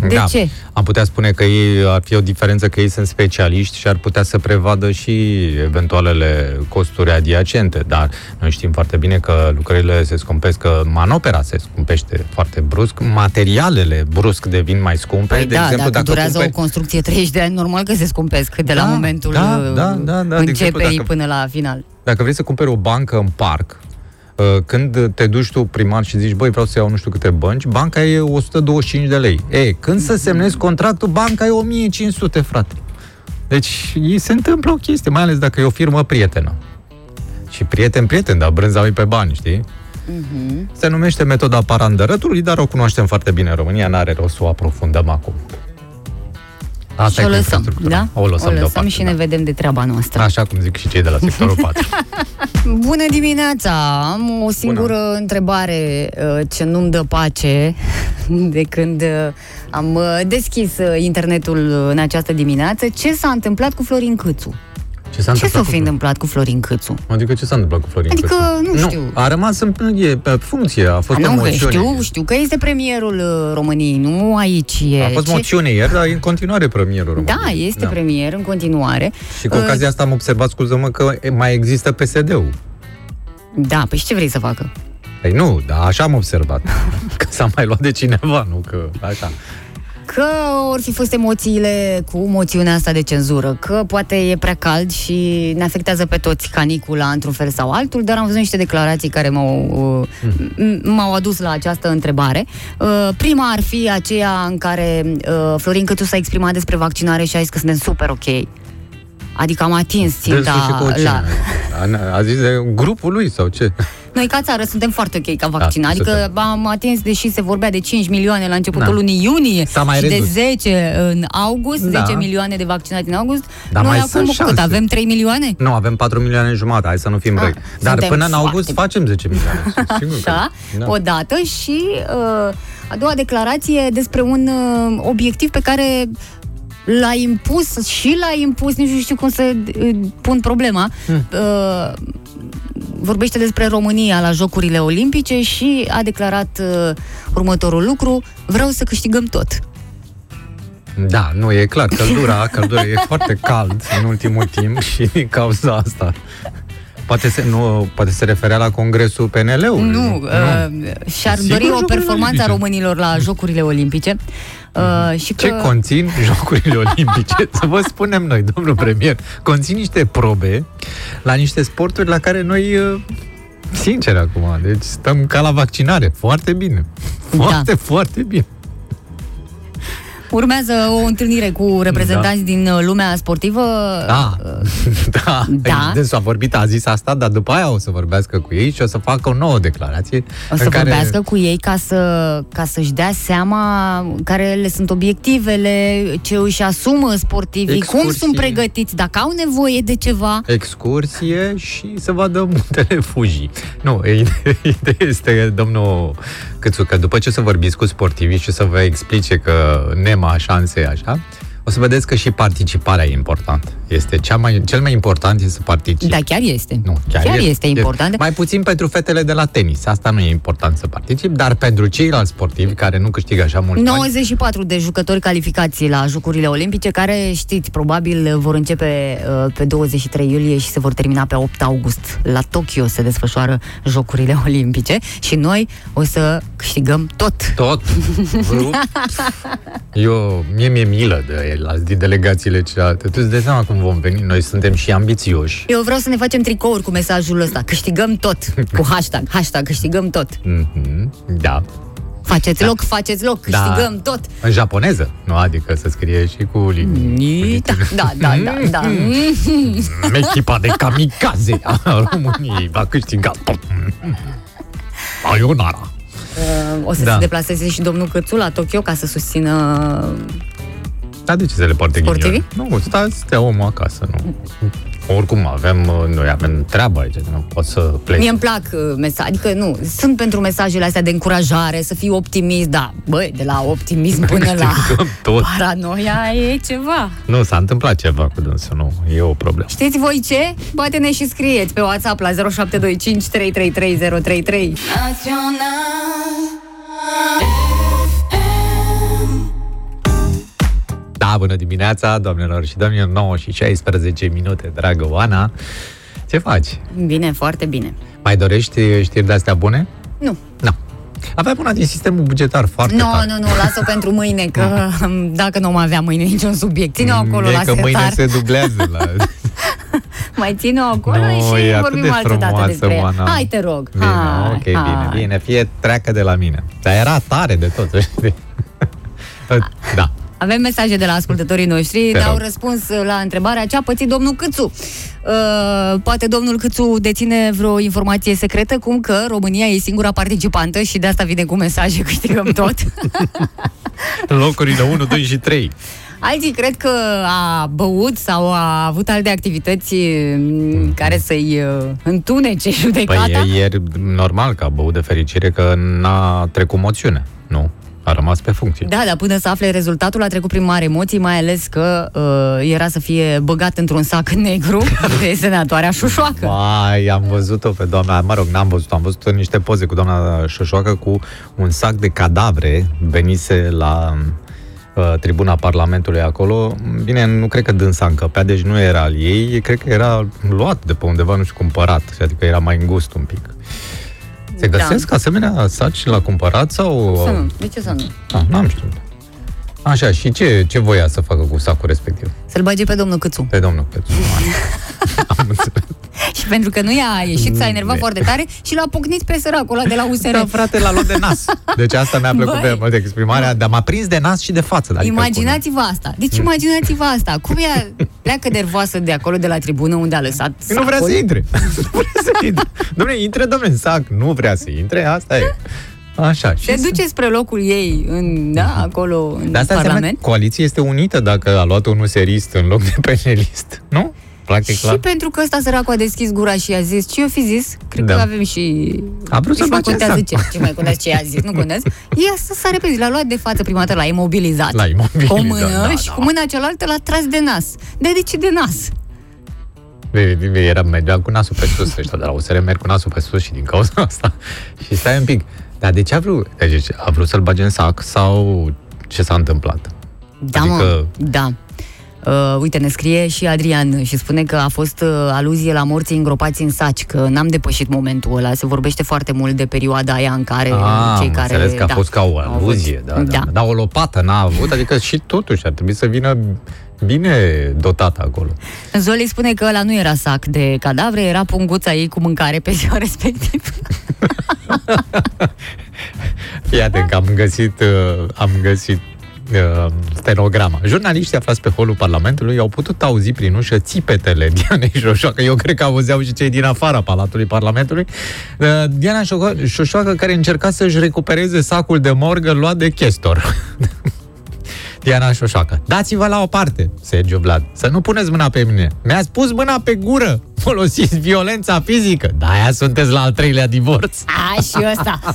de da. ce? Am putea spune că ei ar fi o diferență că ei sunt specialiști și ar putea să prevadă și eventualele costuri adiacente, dar noi știm foarte bine că lucrările se scumpesc, că manopera se scumpește foarte brusc, materialele brusc devin mai scumpe. Păi de da, exemplu, dacă, durează cumperi... o construcție 30 de ani, normal că se scumpesc de la Da, momentul da, uh, da, da, da, de exemplu, începerii dacă- până la final. Dacă vrei să cumperi o bancă în parc, uh, când te duci tu primar și zici, băi, vreau să iau nu știu câte bănci, banca e 125 de lei. E, când să semnezi contractul, banca e 1500, frate. Deci, ei se întâmplă o chestie, mai ales dacă e o firmă prietenă. Și prieten, prieten, dar brânza lui pe bani, știi? Mhm. Se numește metoda parandărătului, dar o cunoaștem foarte bine în România, n-are rost să o aprofundăm acum. Asta și e o cu lăsăm, infrastructura. da? O lăsăm, deoparte, și ne da. vedem de treaba noastră. Așa cum zic și cei de la sectorul 4. Bună dimineața! Am o singură Bună. întrebare uh, ce nu-mi dă pace de când uh, am uh, deschis uh, internetul uh, în această dimineață. Ce s-a întâmplat cu Florin Câțu? Ce s-a Ce s-a întâmplat fi cu întâmplat cu Florin Câțu? Adică ce s-a întâmplat cu Florin Adică, Câțu? nu știu. A rămas în e, pe funcție, a fost A, o nu, că moțiune. știu, știu că este premierul uh, României, nu aici e. A fost Ce- moțiune ieri, dar e în continuare premierul României. Da, este premier în continuare. Și cu Uh, ocazia asta am observat, scuză-mă, că e- mai există PSD-ul. Da, păi și ce vrei să facă? Păi nu, dar așa am observat. că s-a mai luat de cineva, nu că așa. Că or fi fost emoțiile cu moțiunea asta de cenzură, că poate e prea cald și ne afectează pe toți canicula într-un fel sau altul, dar am văzut niște declarații care m-au, uh, m- m-au adus la această întrebare. Uh, Prima ar fi aceea în care uh, Florin Câțu s-a exprimat despre vaccinare și a zis că suntem super ok. Adică am atins Dânsul și ținta cu la... A, a zis de grupul lui sau ce? Noi ca țară suntem foarte ok ca vaccin, Da, adică super. am atins, deși se vorbea de 5 milioane la începutul Da. lunii iunie S-a mai și redus. de 10 în august, Da. 10 milioane de vaccinați în august, Dar noi mai acum sunt cât șanse. avem 3 milioane? Nu, avem 4 milioane jumate, hai să nu fim Ah, răi. Dar suntem până în foarte august bine. facem 10 milioane. sunt Sigur că- Da, da. o dată și uh, a doua declarație despre un uh, obiectiv pe care l-a impus și l-a impus, nici nu știu cum să uh, pun problema, Hmm. uh, vorbește despre România la Jocurile Olimpice și a declarat uh, următorul lucru, vreau să câștigăm tot. Da, nu, e clar, căldura, căldura e foarte cald în ultimul timp și din cauza asta. Poate se, nu, poate se referea la congresul PNL-ului. Nu, uh, și-ar Sigur, dori o Jocurile performanță a Olimpice. românilor la Jocurile Olimpice. Uh, și Ce că... conțin Jocurile Olimpice? Să vă spunem noi, domnul premier, conțin niște probe la niște sporturi la care noi, uh, sincer acum, deci stăm ca la vaccinare, foarte bine. Foarte, da. foarte bine. Urmează o întâlnire cu reprezentanți da. din uh, lumea sportivă. Da, da. Da. Dânsul a vorbit, a zis asta, dar după aia o să vorbească cu ei și o să facă o nouă declarație. O să în care... vorbească cu ei ca, să, ca să-și dea seama care le sunt obiectivele, ce își asumă sportivii, cum Excursii. sunt pregătiți, dacă au nevoie de ceva. excursie și să vadă muntele Fuji. Nu, ideea este, domnul Câțu, că după ce să vorbiți cu sportivii și să vă explice că nema șanse așa, o să vedeți că și participarea e importantă. Este cea mai, cel mai important este să participi. Da, chiar este. Nu, chiar, chiar este important. Mai puțin pentru fetele de la tenis. Asta nu e important să particip, dar pentru ceilalți sportivi care nu câștigă așa mult bani, 94 de jucători calificați la Jocurile Olimpice, care, știți, probabil vor începe uh, pe 23 iulie și se vor termina pe 8 august. La Tokyo se desfășoară Jocurile Olimpice și noi o să câștigăm tot. tot. Eu, mie mi-e milă de el, de delegațiile celelalte. Tu îți dai seama cum vom veni? Noi suntem și ambițioși. Eu vreau să ne facem tricouri cu mesajul ăsta. Câștigăm tot. Cu hashtag. Hashtag câștigăm tot. Mm-hmm, da. Faceți loc, faceți loc, Da. câștigăm tot. În japoneză, nu? Adică să scrie și cu linii. Da, da, da, da, da. Mm, Echipa de kamikaze a României va câștiga tot. Ayonara. Uh, O să Da. se deplaseze și domnul Câțu la Tokyo ca să susțină Dar de ce să le poarte Sportivii? ghinioane? Nu, stați, stea omul acasă, nu. Oricum avem, uh, noi avem treabă aici, nu pot să plec. Mie îmi plac mesaje, adică nu, sunt pentru mesajele astea de încurajare, să fii optimist, da, băi, de la optimism până la Câștigăm tot. paranoia e ceva. Nu, s-a întâmplat ceva cu dânsul, nu, e o problemă. Știți voi ce? Poate ne și scrieți pe WhatsApp la 0725 333 033. Da, bună dimineața, doamnelor și domnilor, 9 și 16 minute, dragă Oana. Ce faci? Bine, foarte bine. Mai dorești știri de-astea bune? Nu, Nu. Aveam una din sistemul bugetar foarte nu, tare. nu, nu, lasă pentru mâine, că dacă nu mai avea mâine niciun subiect, ține-o acolo e la că setar. mâine se dublează la... Mai ține-o acolo Nu, și e atât vorbim de altă dată frumoasă, despre ea. Oana. Hai, te rog. Bine, hai, ok, bine, hai. bine, fie treacă de la mine. Dar era tare de tot, să știi. Da. Avem mesaje de la ascultătorii noștri, Te ne-au rog. răspuns la întrebarea ce a pățit domnul Câțu. Uh, poate domnul Câțu deține vreo informație secretă, cum că România e singura participantă și de asta vine cu mesaje, câștigăm tot. Locurile 1, 2 și 3. Alții cred că a băut sau a avut alte activități mm, care să-i uh, întunece judecata. Păi e, e normal că a băut de fericire că n-a trecut moțiune. Nu. A rămas pe funcție. Da, dar până să afle rezultatul a trecut prin mari emoții, mai ales că uh, era să fie băgat într-un sac negru de senatoarea Șușoacă. Vai, am văzut-o pe doamna, mă rog, n-am văzut am văzut niște poze cu doamna Șoșoacă cu un sac de cadavre venise la uh, tribuna Parlamentului acolo. Bine, nu cred că dânsa încăpea, deci nu era al ei, cred că era luat de pe undeva, nu știu, cumpărat, adică era mai îngust un pic. Se Da. găsesc asemenea saci la cumpărat sau... Să nu, de ce să nu? Ah, n-am știut. Așa, și ce, ce voia să facă cu sacul respectiv? Să-l bage pe domnul Câțu. Pe domnul Pețu. Am înțeles. Și pentru că nu i-a ieșit, s-a enervat Ne. foarte tare și l-a pocnit pe săracul ăla de la USR. Da, frate, l-a luat de nas. Deci asta mi-a plăcut Băi. pe mult exprimarea, dar m-a prins de nas și de față. Adică Imaginați-vă asta. Deci imaginați-vă asta. Cum ea pleacă nervoasă de acolo, de la tribună, unde a lăsat cum- Nu vrea sacul. să intre. Nu vrea să intre. Dom'le, intre, dom'le, în sac. Nu vrea să intre, asta e. Așa. Se și duce spre locul ei, în, da, acolo, în Dar asta înseamnă Parlament. că coaliția este unită dacă a luat un serist în loc de penelist. Nu? Practic, Și la... pentru că ăsta săracul a deschis gura și a zis ce o fi zis, cred Da. că avem și... A vrut să Nici mai bage în contează sac. ce, ce mai contează ce a zis, nu contează. Ia să s-a repede, l-a luat de față prima dată, l-a imobilizat. L-a imobilizat, Cu o mână da, și da. cu mâna cealaltă l-a tras de nas. De, de ce de nas? Bine, bine, Era, mergeam cu nasul pe sus, ăștia de la USR merg cu nasul pe sus și din cauza asta. Și stai un pic. Dar de ce a vrut? Deci a vrut să-l bage în sac sau ce s-a întâmplat? Da, Adică- mă, da. Uh, uite, ne scrie și Adrian și spune că a fost uh, aluzie la morții îngropați în saci, că n-am depășit momentul ăla. Se vorbește foarte mult de perioada aia în care Ah, cei am care... înțeles că a da, fost ca o au aluzie, avut. da, da. da. Dar o lopată n-a avut, adică și totuși ar trebui să vină bine dotată acolo. Zoli spune că ăla nu era sac de cadavre, era punguța ei cu mâncare pe ziua respectivă. Iată că am găsit, uh, am găsit uh, stenograma. Jurnaliștii aflați pe holul Parlamentului au putut auzi prin ușă țipetele Dianei Șoșoacă. Eu cred că auzeau și cei din afara Palatului Parlamentului. Uh, Diana Șo- Șoșoacă care încerca să-și recupereze sacul de morgă luat de chestor. Diana Șoșoacă. Dați-vă la o parte, Sergiu Vlad. Să nu puneți mâna pe mine. Mi-ați pus mâna pe gură. Folosiți violența fizică. Da, aia sunteți la al treilea divorț. A, și ăsta.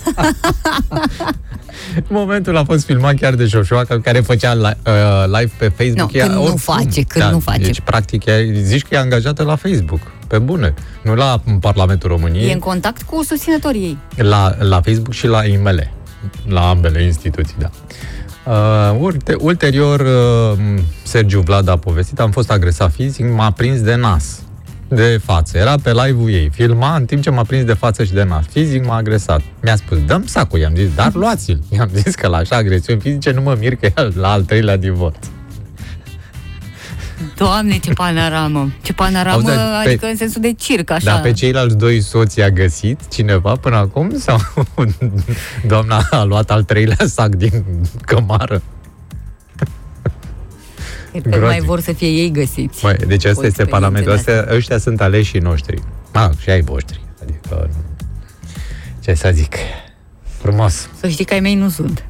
Momentul a fost filmat chiar de Șoșoacă, care făcea li- uh, live pe Facebook. Nu, când nu face, când nu face. Deci, practic, ea, zici că e angajată la Facebook. Pe bune. Nu la Parlamentul României. E în contact cu susținătorii ei. La, la Facebook și la IML. La ambele instituții, da. Uh, ulte, ulterior, uh, Sergiu Vlad a povestit, am fost agresat fizic, m-a prins de nas, de față. Era pe live-ul ei. Filma în timp ce m-a prins de față și de nas. Fizic m-a agresat. Mi-a spus, dăm sacul, i-am zis, dar luați-l. I-am zis că la așa agresiuni fizice nu mă mir că e la al treilea divorț. Doamne, ce panoramă! Ce panoramă, Auzi, dar pe- adică în sensul de circ, așa. Dar pe ceilalți doi soți a găsit cineva până acum? Sau doamna a luat al treilea sac din cămară? Cred că nu mai vor să fie ei găsiți. Măi, deci asta Voi este experiențe parlamentul. de Astea, ăștia sunt aleșii noștri. Ah, și ai voștri. Adică, ce să zic, frumos. Să știi că ai mei nu sunt.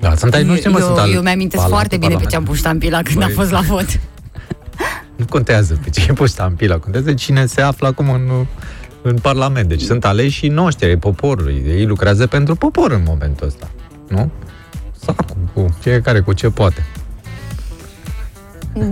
Da, sunt ai noștri, mă, eu, sunt al eu mi-amintesc Palat- foarte bine pe ce am Parlament. pus ștampila când Băi. a fost la vot. Nu contează pe ce e pus ștampila, contează cine se află acum în, în Parlament. Deci sunt aleșii noștri, ai poporului. Ei lucrează pentru popor în momentul ăsta. Nu? Sacul, cu fiecare cu ce poate.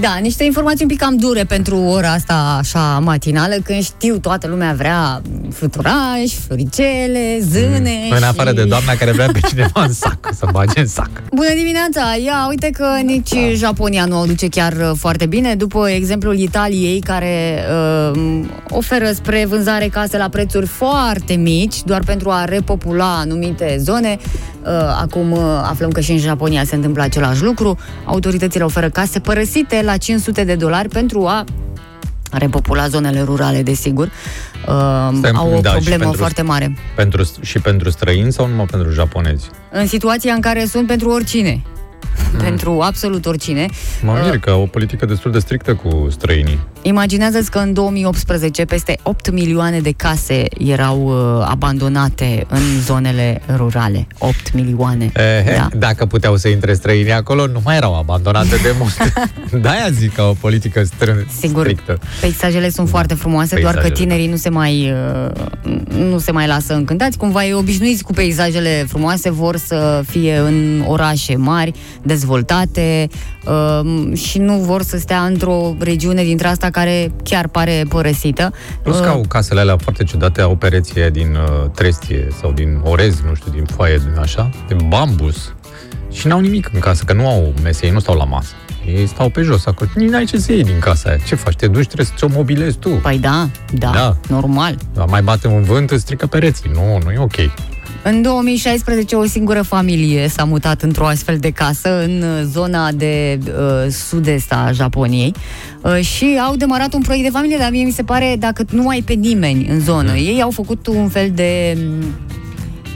Da, niște informații un pic cam dure pentru ora asta așa matinală, când știu toată lumea vrea fluturași, floricele, zâne În afară și... de doamna care vrea pe cineva în sac, să bage în sac. Bună dimineața! Ia, uite că nici Da. Japonia nu o duce chiar uh, foarte bine, după exemplul Italiei, care uh, oferă spre vânzare case la prețuri foarte mici, doar pentru a repopula anumite zone. Uh, acum uh, aflăm că și în Japonia se întâmplă același lucru. Autoritățile oferă case părăsite la 500 de dolari pentru a repopula zonele rurale, desigur. Uh, Stai, au o da, și problemă pentru- foarte mare. Pentru, și pentru străini sau numai pentru japonezi? În situația în care sunt pentru oricine. Mm. Pentru absolut oricine. Mă Uh, mir că o politică destul de strictă cu străinii. Imaginează-ți că în 2018 peste 8 milioane de case erau uh, abandonate în zonele rurale. 8 milioane. Ehe, Da. Dacă puteau să intre străinii acolo, nu mai erau abandonate de mult. De-aia zic că o politică strân- Sigur, strictă. peisajele sunt foarte frumoase, doar că Peisajele, tinerii nu se mai uh, nu se mai lasă încântați. Cumva e obișnuiți cu peisajele frumoase, vor să fie în orașe mari, dezvoltate uh, și nu vor să stea într-o regiune dintre asta care chiar pare părăsită. Plus că Uh, au casele alea foarte ciudate, au pereții aia din uh, trestie sau din orez, nu știu, din foaie, din așa, de bambus. Și n-au nimic în casă, că nu au mese, ei nu stau la masă. Ei stau pe jos acolo. Nici n-ai ce să iei din casa aia. Ce faci? Te duci, trebuie să ți-o mobilezi tu. Păi da, da, Da. normal. Dar mai bate un vânt, îți strică pereții. Nu, nu e ok. În 2016, o singură familie s-a mutat într-o astfel de casă în uh, zona de uh, sud-est a Japoniei uh, și au demarat un proiect de familie, dar mie mi se pare, dacă nu ai pe nimeni în zonă, Mhm. ei au făcut un fel de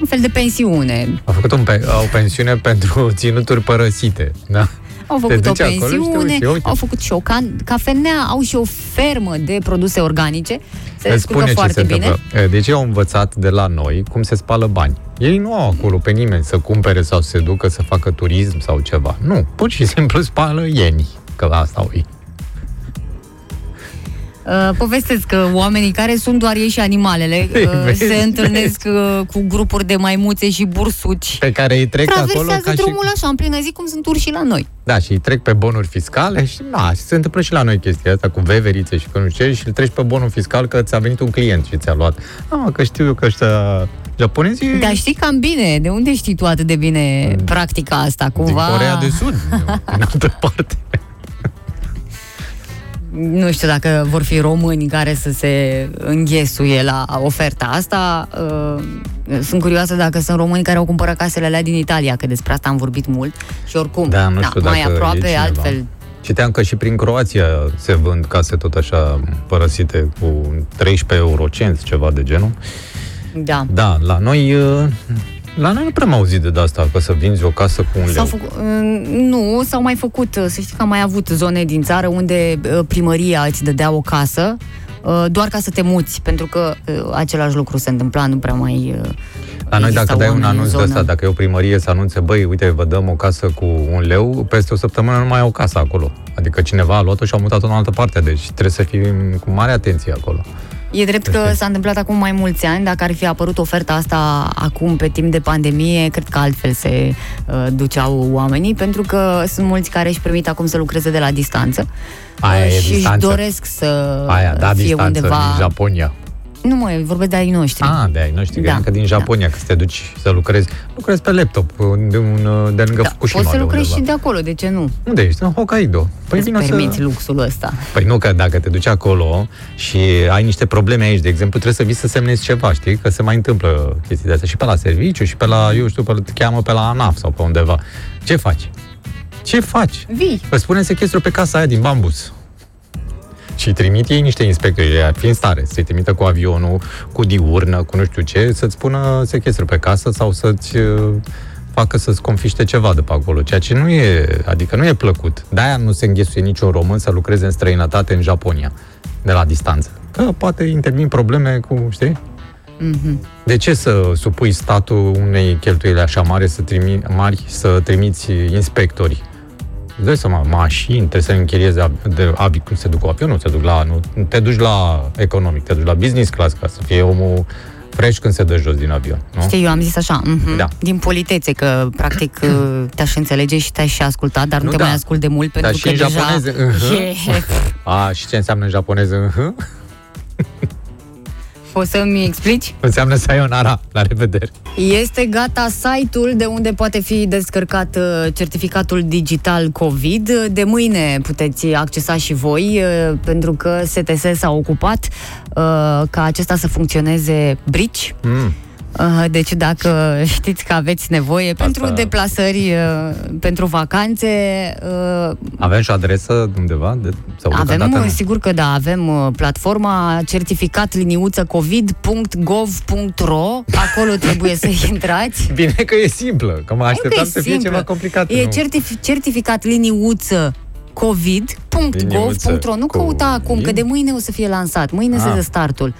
un fel de pensiune. Au făcut un pe- o pensiune pentru ținuturi părăsite. Da? Au Te făcut o duci acolo și te pensiune, uiți, uite. au făcut și o can- cafenea, au și o fermă de produse organice. Se Îți descurcă spune ce foarte se bine. întâmplă. E, Deci ei au învățat de la noi cum se spală bani. Ei nu au acolo pe nimeni să cumpere sau să se ducă să facă turism sau ceva. Nu, pur și simplu spală ieni. Că asta au ei. Uh, povestesc că oamenii care sunt doar ei și animalele uh, Vezi, se întâlnesc uh, cu grupuri de maimuțe și bursuci. Pe care îi trec acolo Traversează ca și... drumul așa, în plină zi, cum sunt urși la noi. Da, și îi trec pe bonuri fiscale și na, și se întâmplă și la noi chestia asta cu veverițe și că nu știu ce și îl treci pe bonul fiscal că ți-a venit un client și ți-a luat. Ah, că știu eu că ăștia japonezii Dar știi cam bine, de unde știi tu atât de bine practica asta? din Cumva, Corea de Sud, din altă parte. Nu știu dacă vor fi români care să se înghesuie la oferta asta. Uh, Sunt curioasă dacă sunt români care au cumpărat casele alea din Italia, că despre asta am vorbit mult. Și oricum, Da, nu știu mai dacă e aproape, cineva. altfel Citeam că și prin Croația se vând case tot așa părăsite cu 13 eurocenți, ceva de genul. Da. Da, la noi uh, La noi nu prea am auzit de asta, că să vinzi o casă cu un S-au leu. făcut, uh, nu, s-au mai făcut, uh, să știi că am mai avut zone din țară unde uh, primăria îți dădea o casă uh, doar ca să te muți, pentru că uh, același lucru se întâmpla, nu prea mai... uh, La noi, existau dacă dai un oameni în anunț de zonă. ăsta, dacă e o primărie să anunțe, băi, uite, vă dăm o casă cu un leu, peste o săptămână nu mai e o casă acolo. Adică cineva a luat-o și a mutat-o în altă parte, deci trebuie să fim cu mare atenție acolo. E drept că s-a întâmplat acum mai mulți ani, dacă ar fi apărut oferta asta acum pe timp de pandemie, cred că altfel se uh, duceau oamenii, pentru că sunt mulți care își permit acum să lucreze de la distanță Aia uh, e și își distanță. doresc să Aia, da, fie distanță undeva... din Japonia. Nu mă, vorbesc de ai noștri. Ah, de ai noștri, Da, da, că din Japonia, că să te duci să lucrezi. Lucrezi pe laptop, de, un, de lângă Da, Fukushima. poți să de lucrezi undeva. și de acolo, de ce nu? Unde ești? În Hokkaido. Păi Îți vino permiți să... luxul ăsta. Păi nu, că dacă te duci acolo și ai niște probleme aici, de exemplu, trebuie să vii să semnezi ceva, știi? Că se mai întâmplă chestii de astea și pe la serviciu și pe la, eu știu, pe, te cheamă pe la ANAF sau pe undeva. Ce faci? Ce faci? Vii. Îți spune sechestru pe casa aia din bambus. Și îi trimit ei niște inspectori, ei ar fi în stare să-i trimită cu avionul, cu diurnă, cu nu știu ce, să-ți pună sechestru pe casă sau să-ți uh, facă să-ți confiște ceva de pe acolo, ceea ce nu e, adică nu e plăcut. De-aia nu se înghesuie niciun român să lucreze în străinătate în Japonia, de la distanță. Că poate intervin probleme cu, știi? Mhm. De ce să supui statul unei cheltuieli așa mari să, trimi, mari să trimiți inspectori? Îți dai seama, mașini, trebuie să închiriezi av- de avi, cum se duc cu avionul, se duc la, nu, nu te duci la economic, te duci la business class ca să fie omul fresh când se dă jos din avion, nu? Știi, eu am zis așa, mhm, Da. din politețe, că practic uh, te-aș înțelege și te-aș și asculta, dar nu, Nu, te da. mai ascult de mult pentru Dar și că în deja... japoneză, mhm. E, A, și ce înseamnă în japoneză? Uh-huh. Poți să-mi explici? Înseamnă sayonara, la revedere. Este gata site-ul de unde poate fi descărcat uh, certificatul digital COVID. De mâine puteți accesa și voi, uh, pentru că STS s-a ocupat uh, ca acesta să funcționeze brici. Mm. Uh, Deci dacă știți că aveți nevoie pentru deplasări, uh, pentru vacanțe, uh, Avem și o adresă undeva? De, sau avem, deocamdată nu? sigur că da, avem uh, platforma certificat liniuță covid.gov.ro Acolo trebuie să intrați. Bine că e simplă, că mă așteptam e să fie simplă. ceva complicat. E nu? certif- certificat liniuță covid.gov.ro Nu căuta Covid. acum, că de mâine o să fie lansat. Mâine se Ah. dă startul.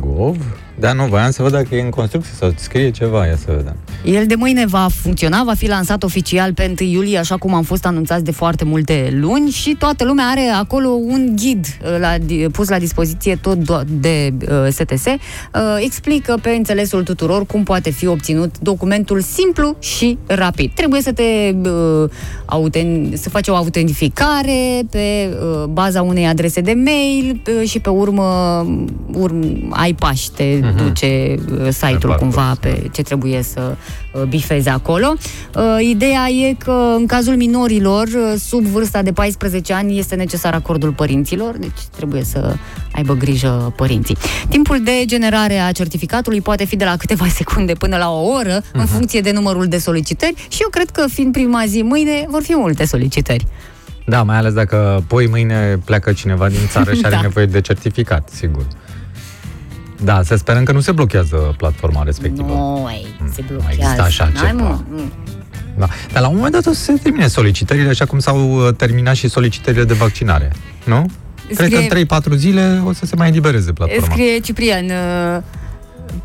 .gov? Da, nu, voiam să văd dacă e în construcție sau scrie ceva, ia să vedem. El de mâine va funcționa, va fi lansat oficial pe 1 iulie, așa cum am fost anunțați de foarte multe luni și toată lumea are acolo un ghid uh, la, di- pus la dispoziție tot do- de uh, STS. Uh, explică pe înțelesul tuturor cum poate fi obținut documentul simplu și rapid. Trebuie să te uh, auten- să faci o autentificare pe uh, baza unei adrese de mail uh, și pe urmă urm- ai pași, te Mhm. duce uh, site-ul parcurs, cumva pe ce trebuie să uh, bifeze acolo. Uh, Ideea e că în cazul minorilor uh, sub vârsta de 14 ani este necesar acordul părinților, deci trebuie să aibă grijă părinții. Timpul de generare a certificatului poate fi de la câteva secunde până la o oră, în funcție de numărul de solicitări și eu cred că fiind prima zi mâine vor fi multe solicitări. Da, mai ales dacă poi mâine pleacă cineva din țară și are Da. nevoie de certificat, sigur. Da, să sperăm că nu se blochează platforma respectivă. Nu, ei, se mai blochează. există așa N-ai, ceva. mă, nu. Da. Dar la un moment dat o să se termine solicitările, așa cum s-au uh, terminat și solicitările de vaccinare. Nu? Cred că Scrie- în 3-4 zile o să se mai elibereze platforma. Scrie Ciprian uh,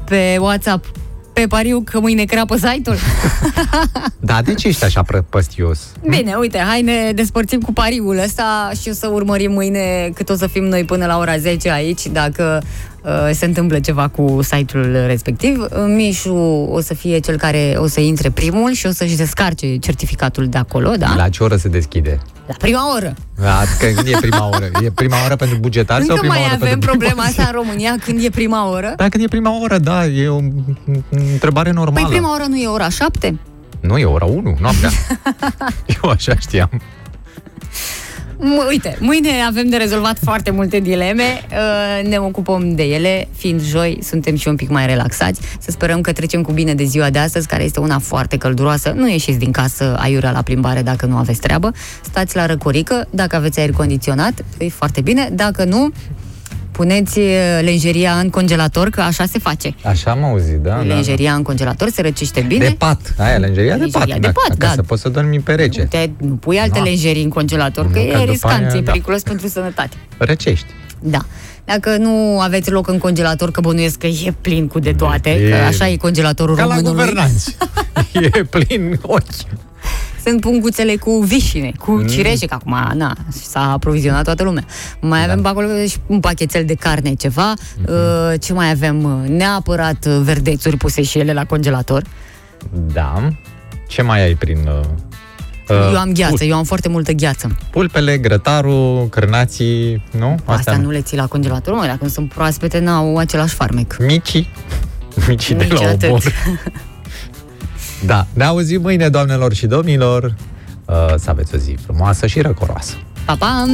pe WhatsApp pe pariu că mâine crapă site-ul. Da, de ce ești așa prăpăstios? Bine, uite, hai ne despărțim cu pariul ăsta și o să urmărim mâine cât o să fim noi până la ora 10 aici, dacă uh, se întâmplă ceva cu site-ul respectiv. Uh, Mișu o să fie cel care o să intre primul și o să-și descarce certificatul de acolo, da? La ce oră se deschide? La prima oră. Da, că când e prima oră? E prima oră pentru bugetari sau Încă prima mai oră avem pentru problema primați? asta în România când e prima oră. Da, când e prima oră, da, e o o întrebare Păi normală. prima oră nu e ora 7? Nu, e ora 1, noaptea. Eu așa știam. M- Uite, mâine avem de rezolvat foarte multe dileme, uh, ne ocupăm de ele, fiind joi, suntem și un pic mai relaxați. Să sperăm că trecem cu bine de ziua de astăzi, care este una foarte călduroasă. Nu ieșiți din casă aiurea la plimbare dacă nu aveți treabă. Stați la răcorică, dacă aveți aer condiționat, e foarte bine. Dacă nu, puneți uh, lenjeria în congelator, că așa se face. Așa am auzit, da? da, da. lenjeria în congelator, se răcește bine. De pat. Aia, lenjeria de pat. Lenjeria de da, pat, ca da. să poți să dormi pe rece. Te, nu pui alte Da. lenjerii în congelator, că Nu, că e după riscant, aia, e da. periculos pentru sănătate. Răcești. Da. Dacă nu aveți loc în congelator, că bănuiesc că e plin cu de toate, E- că așa e congelatorul Ca la românului. guvernanți. e plin ochi. Sunt punguțele cu vișine, cu mm. cireșe, că acum, na, s-a aprovizionat toată lumea. Mai avem pe acolo și un pachetel de carne, ceva. Uh, ce mai avem? Uh, Neapărat uh, verdețuri puse și ele la congelator. Da. Ce mai ai prin... Uh, uh, eu am gheață, eu am foarte multă gheață. Pulpele, grătarul, cârnații, nu? Asta nu le ții la congelator, mă, dacă sunt proaspete, n-au același farmec. Micii. Micii de Nici la atât. obor. Da, ne auzim mâine, doamnelor și domnilor. Uh, să aveți o zi frumoasă și răcoroasă. Pa, pa!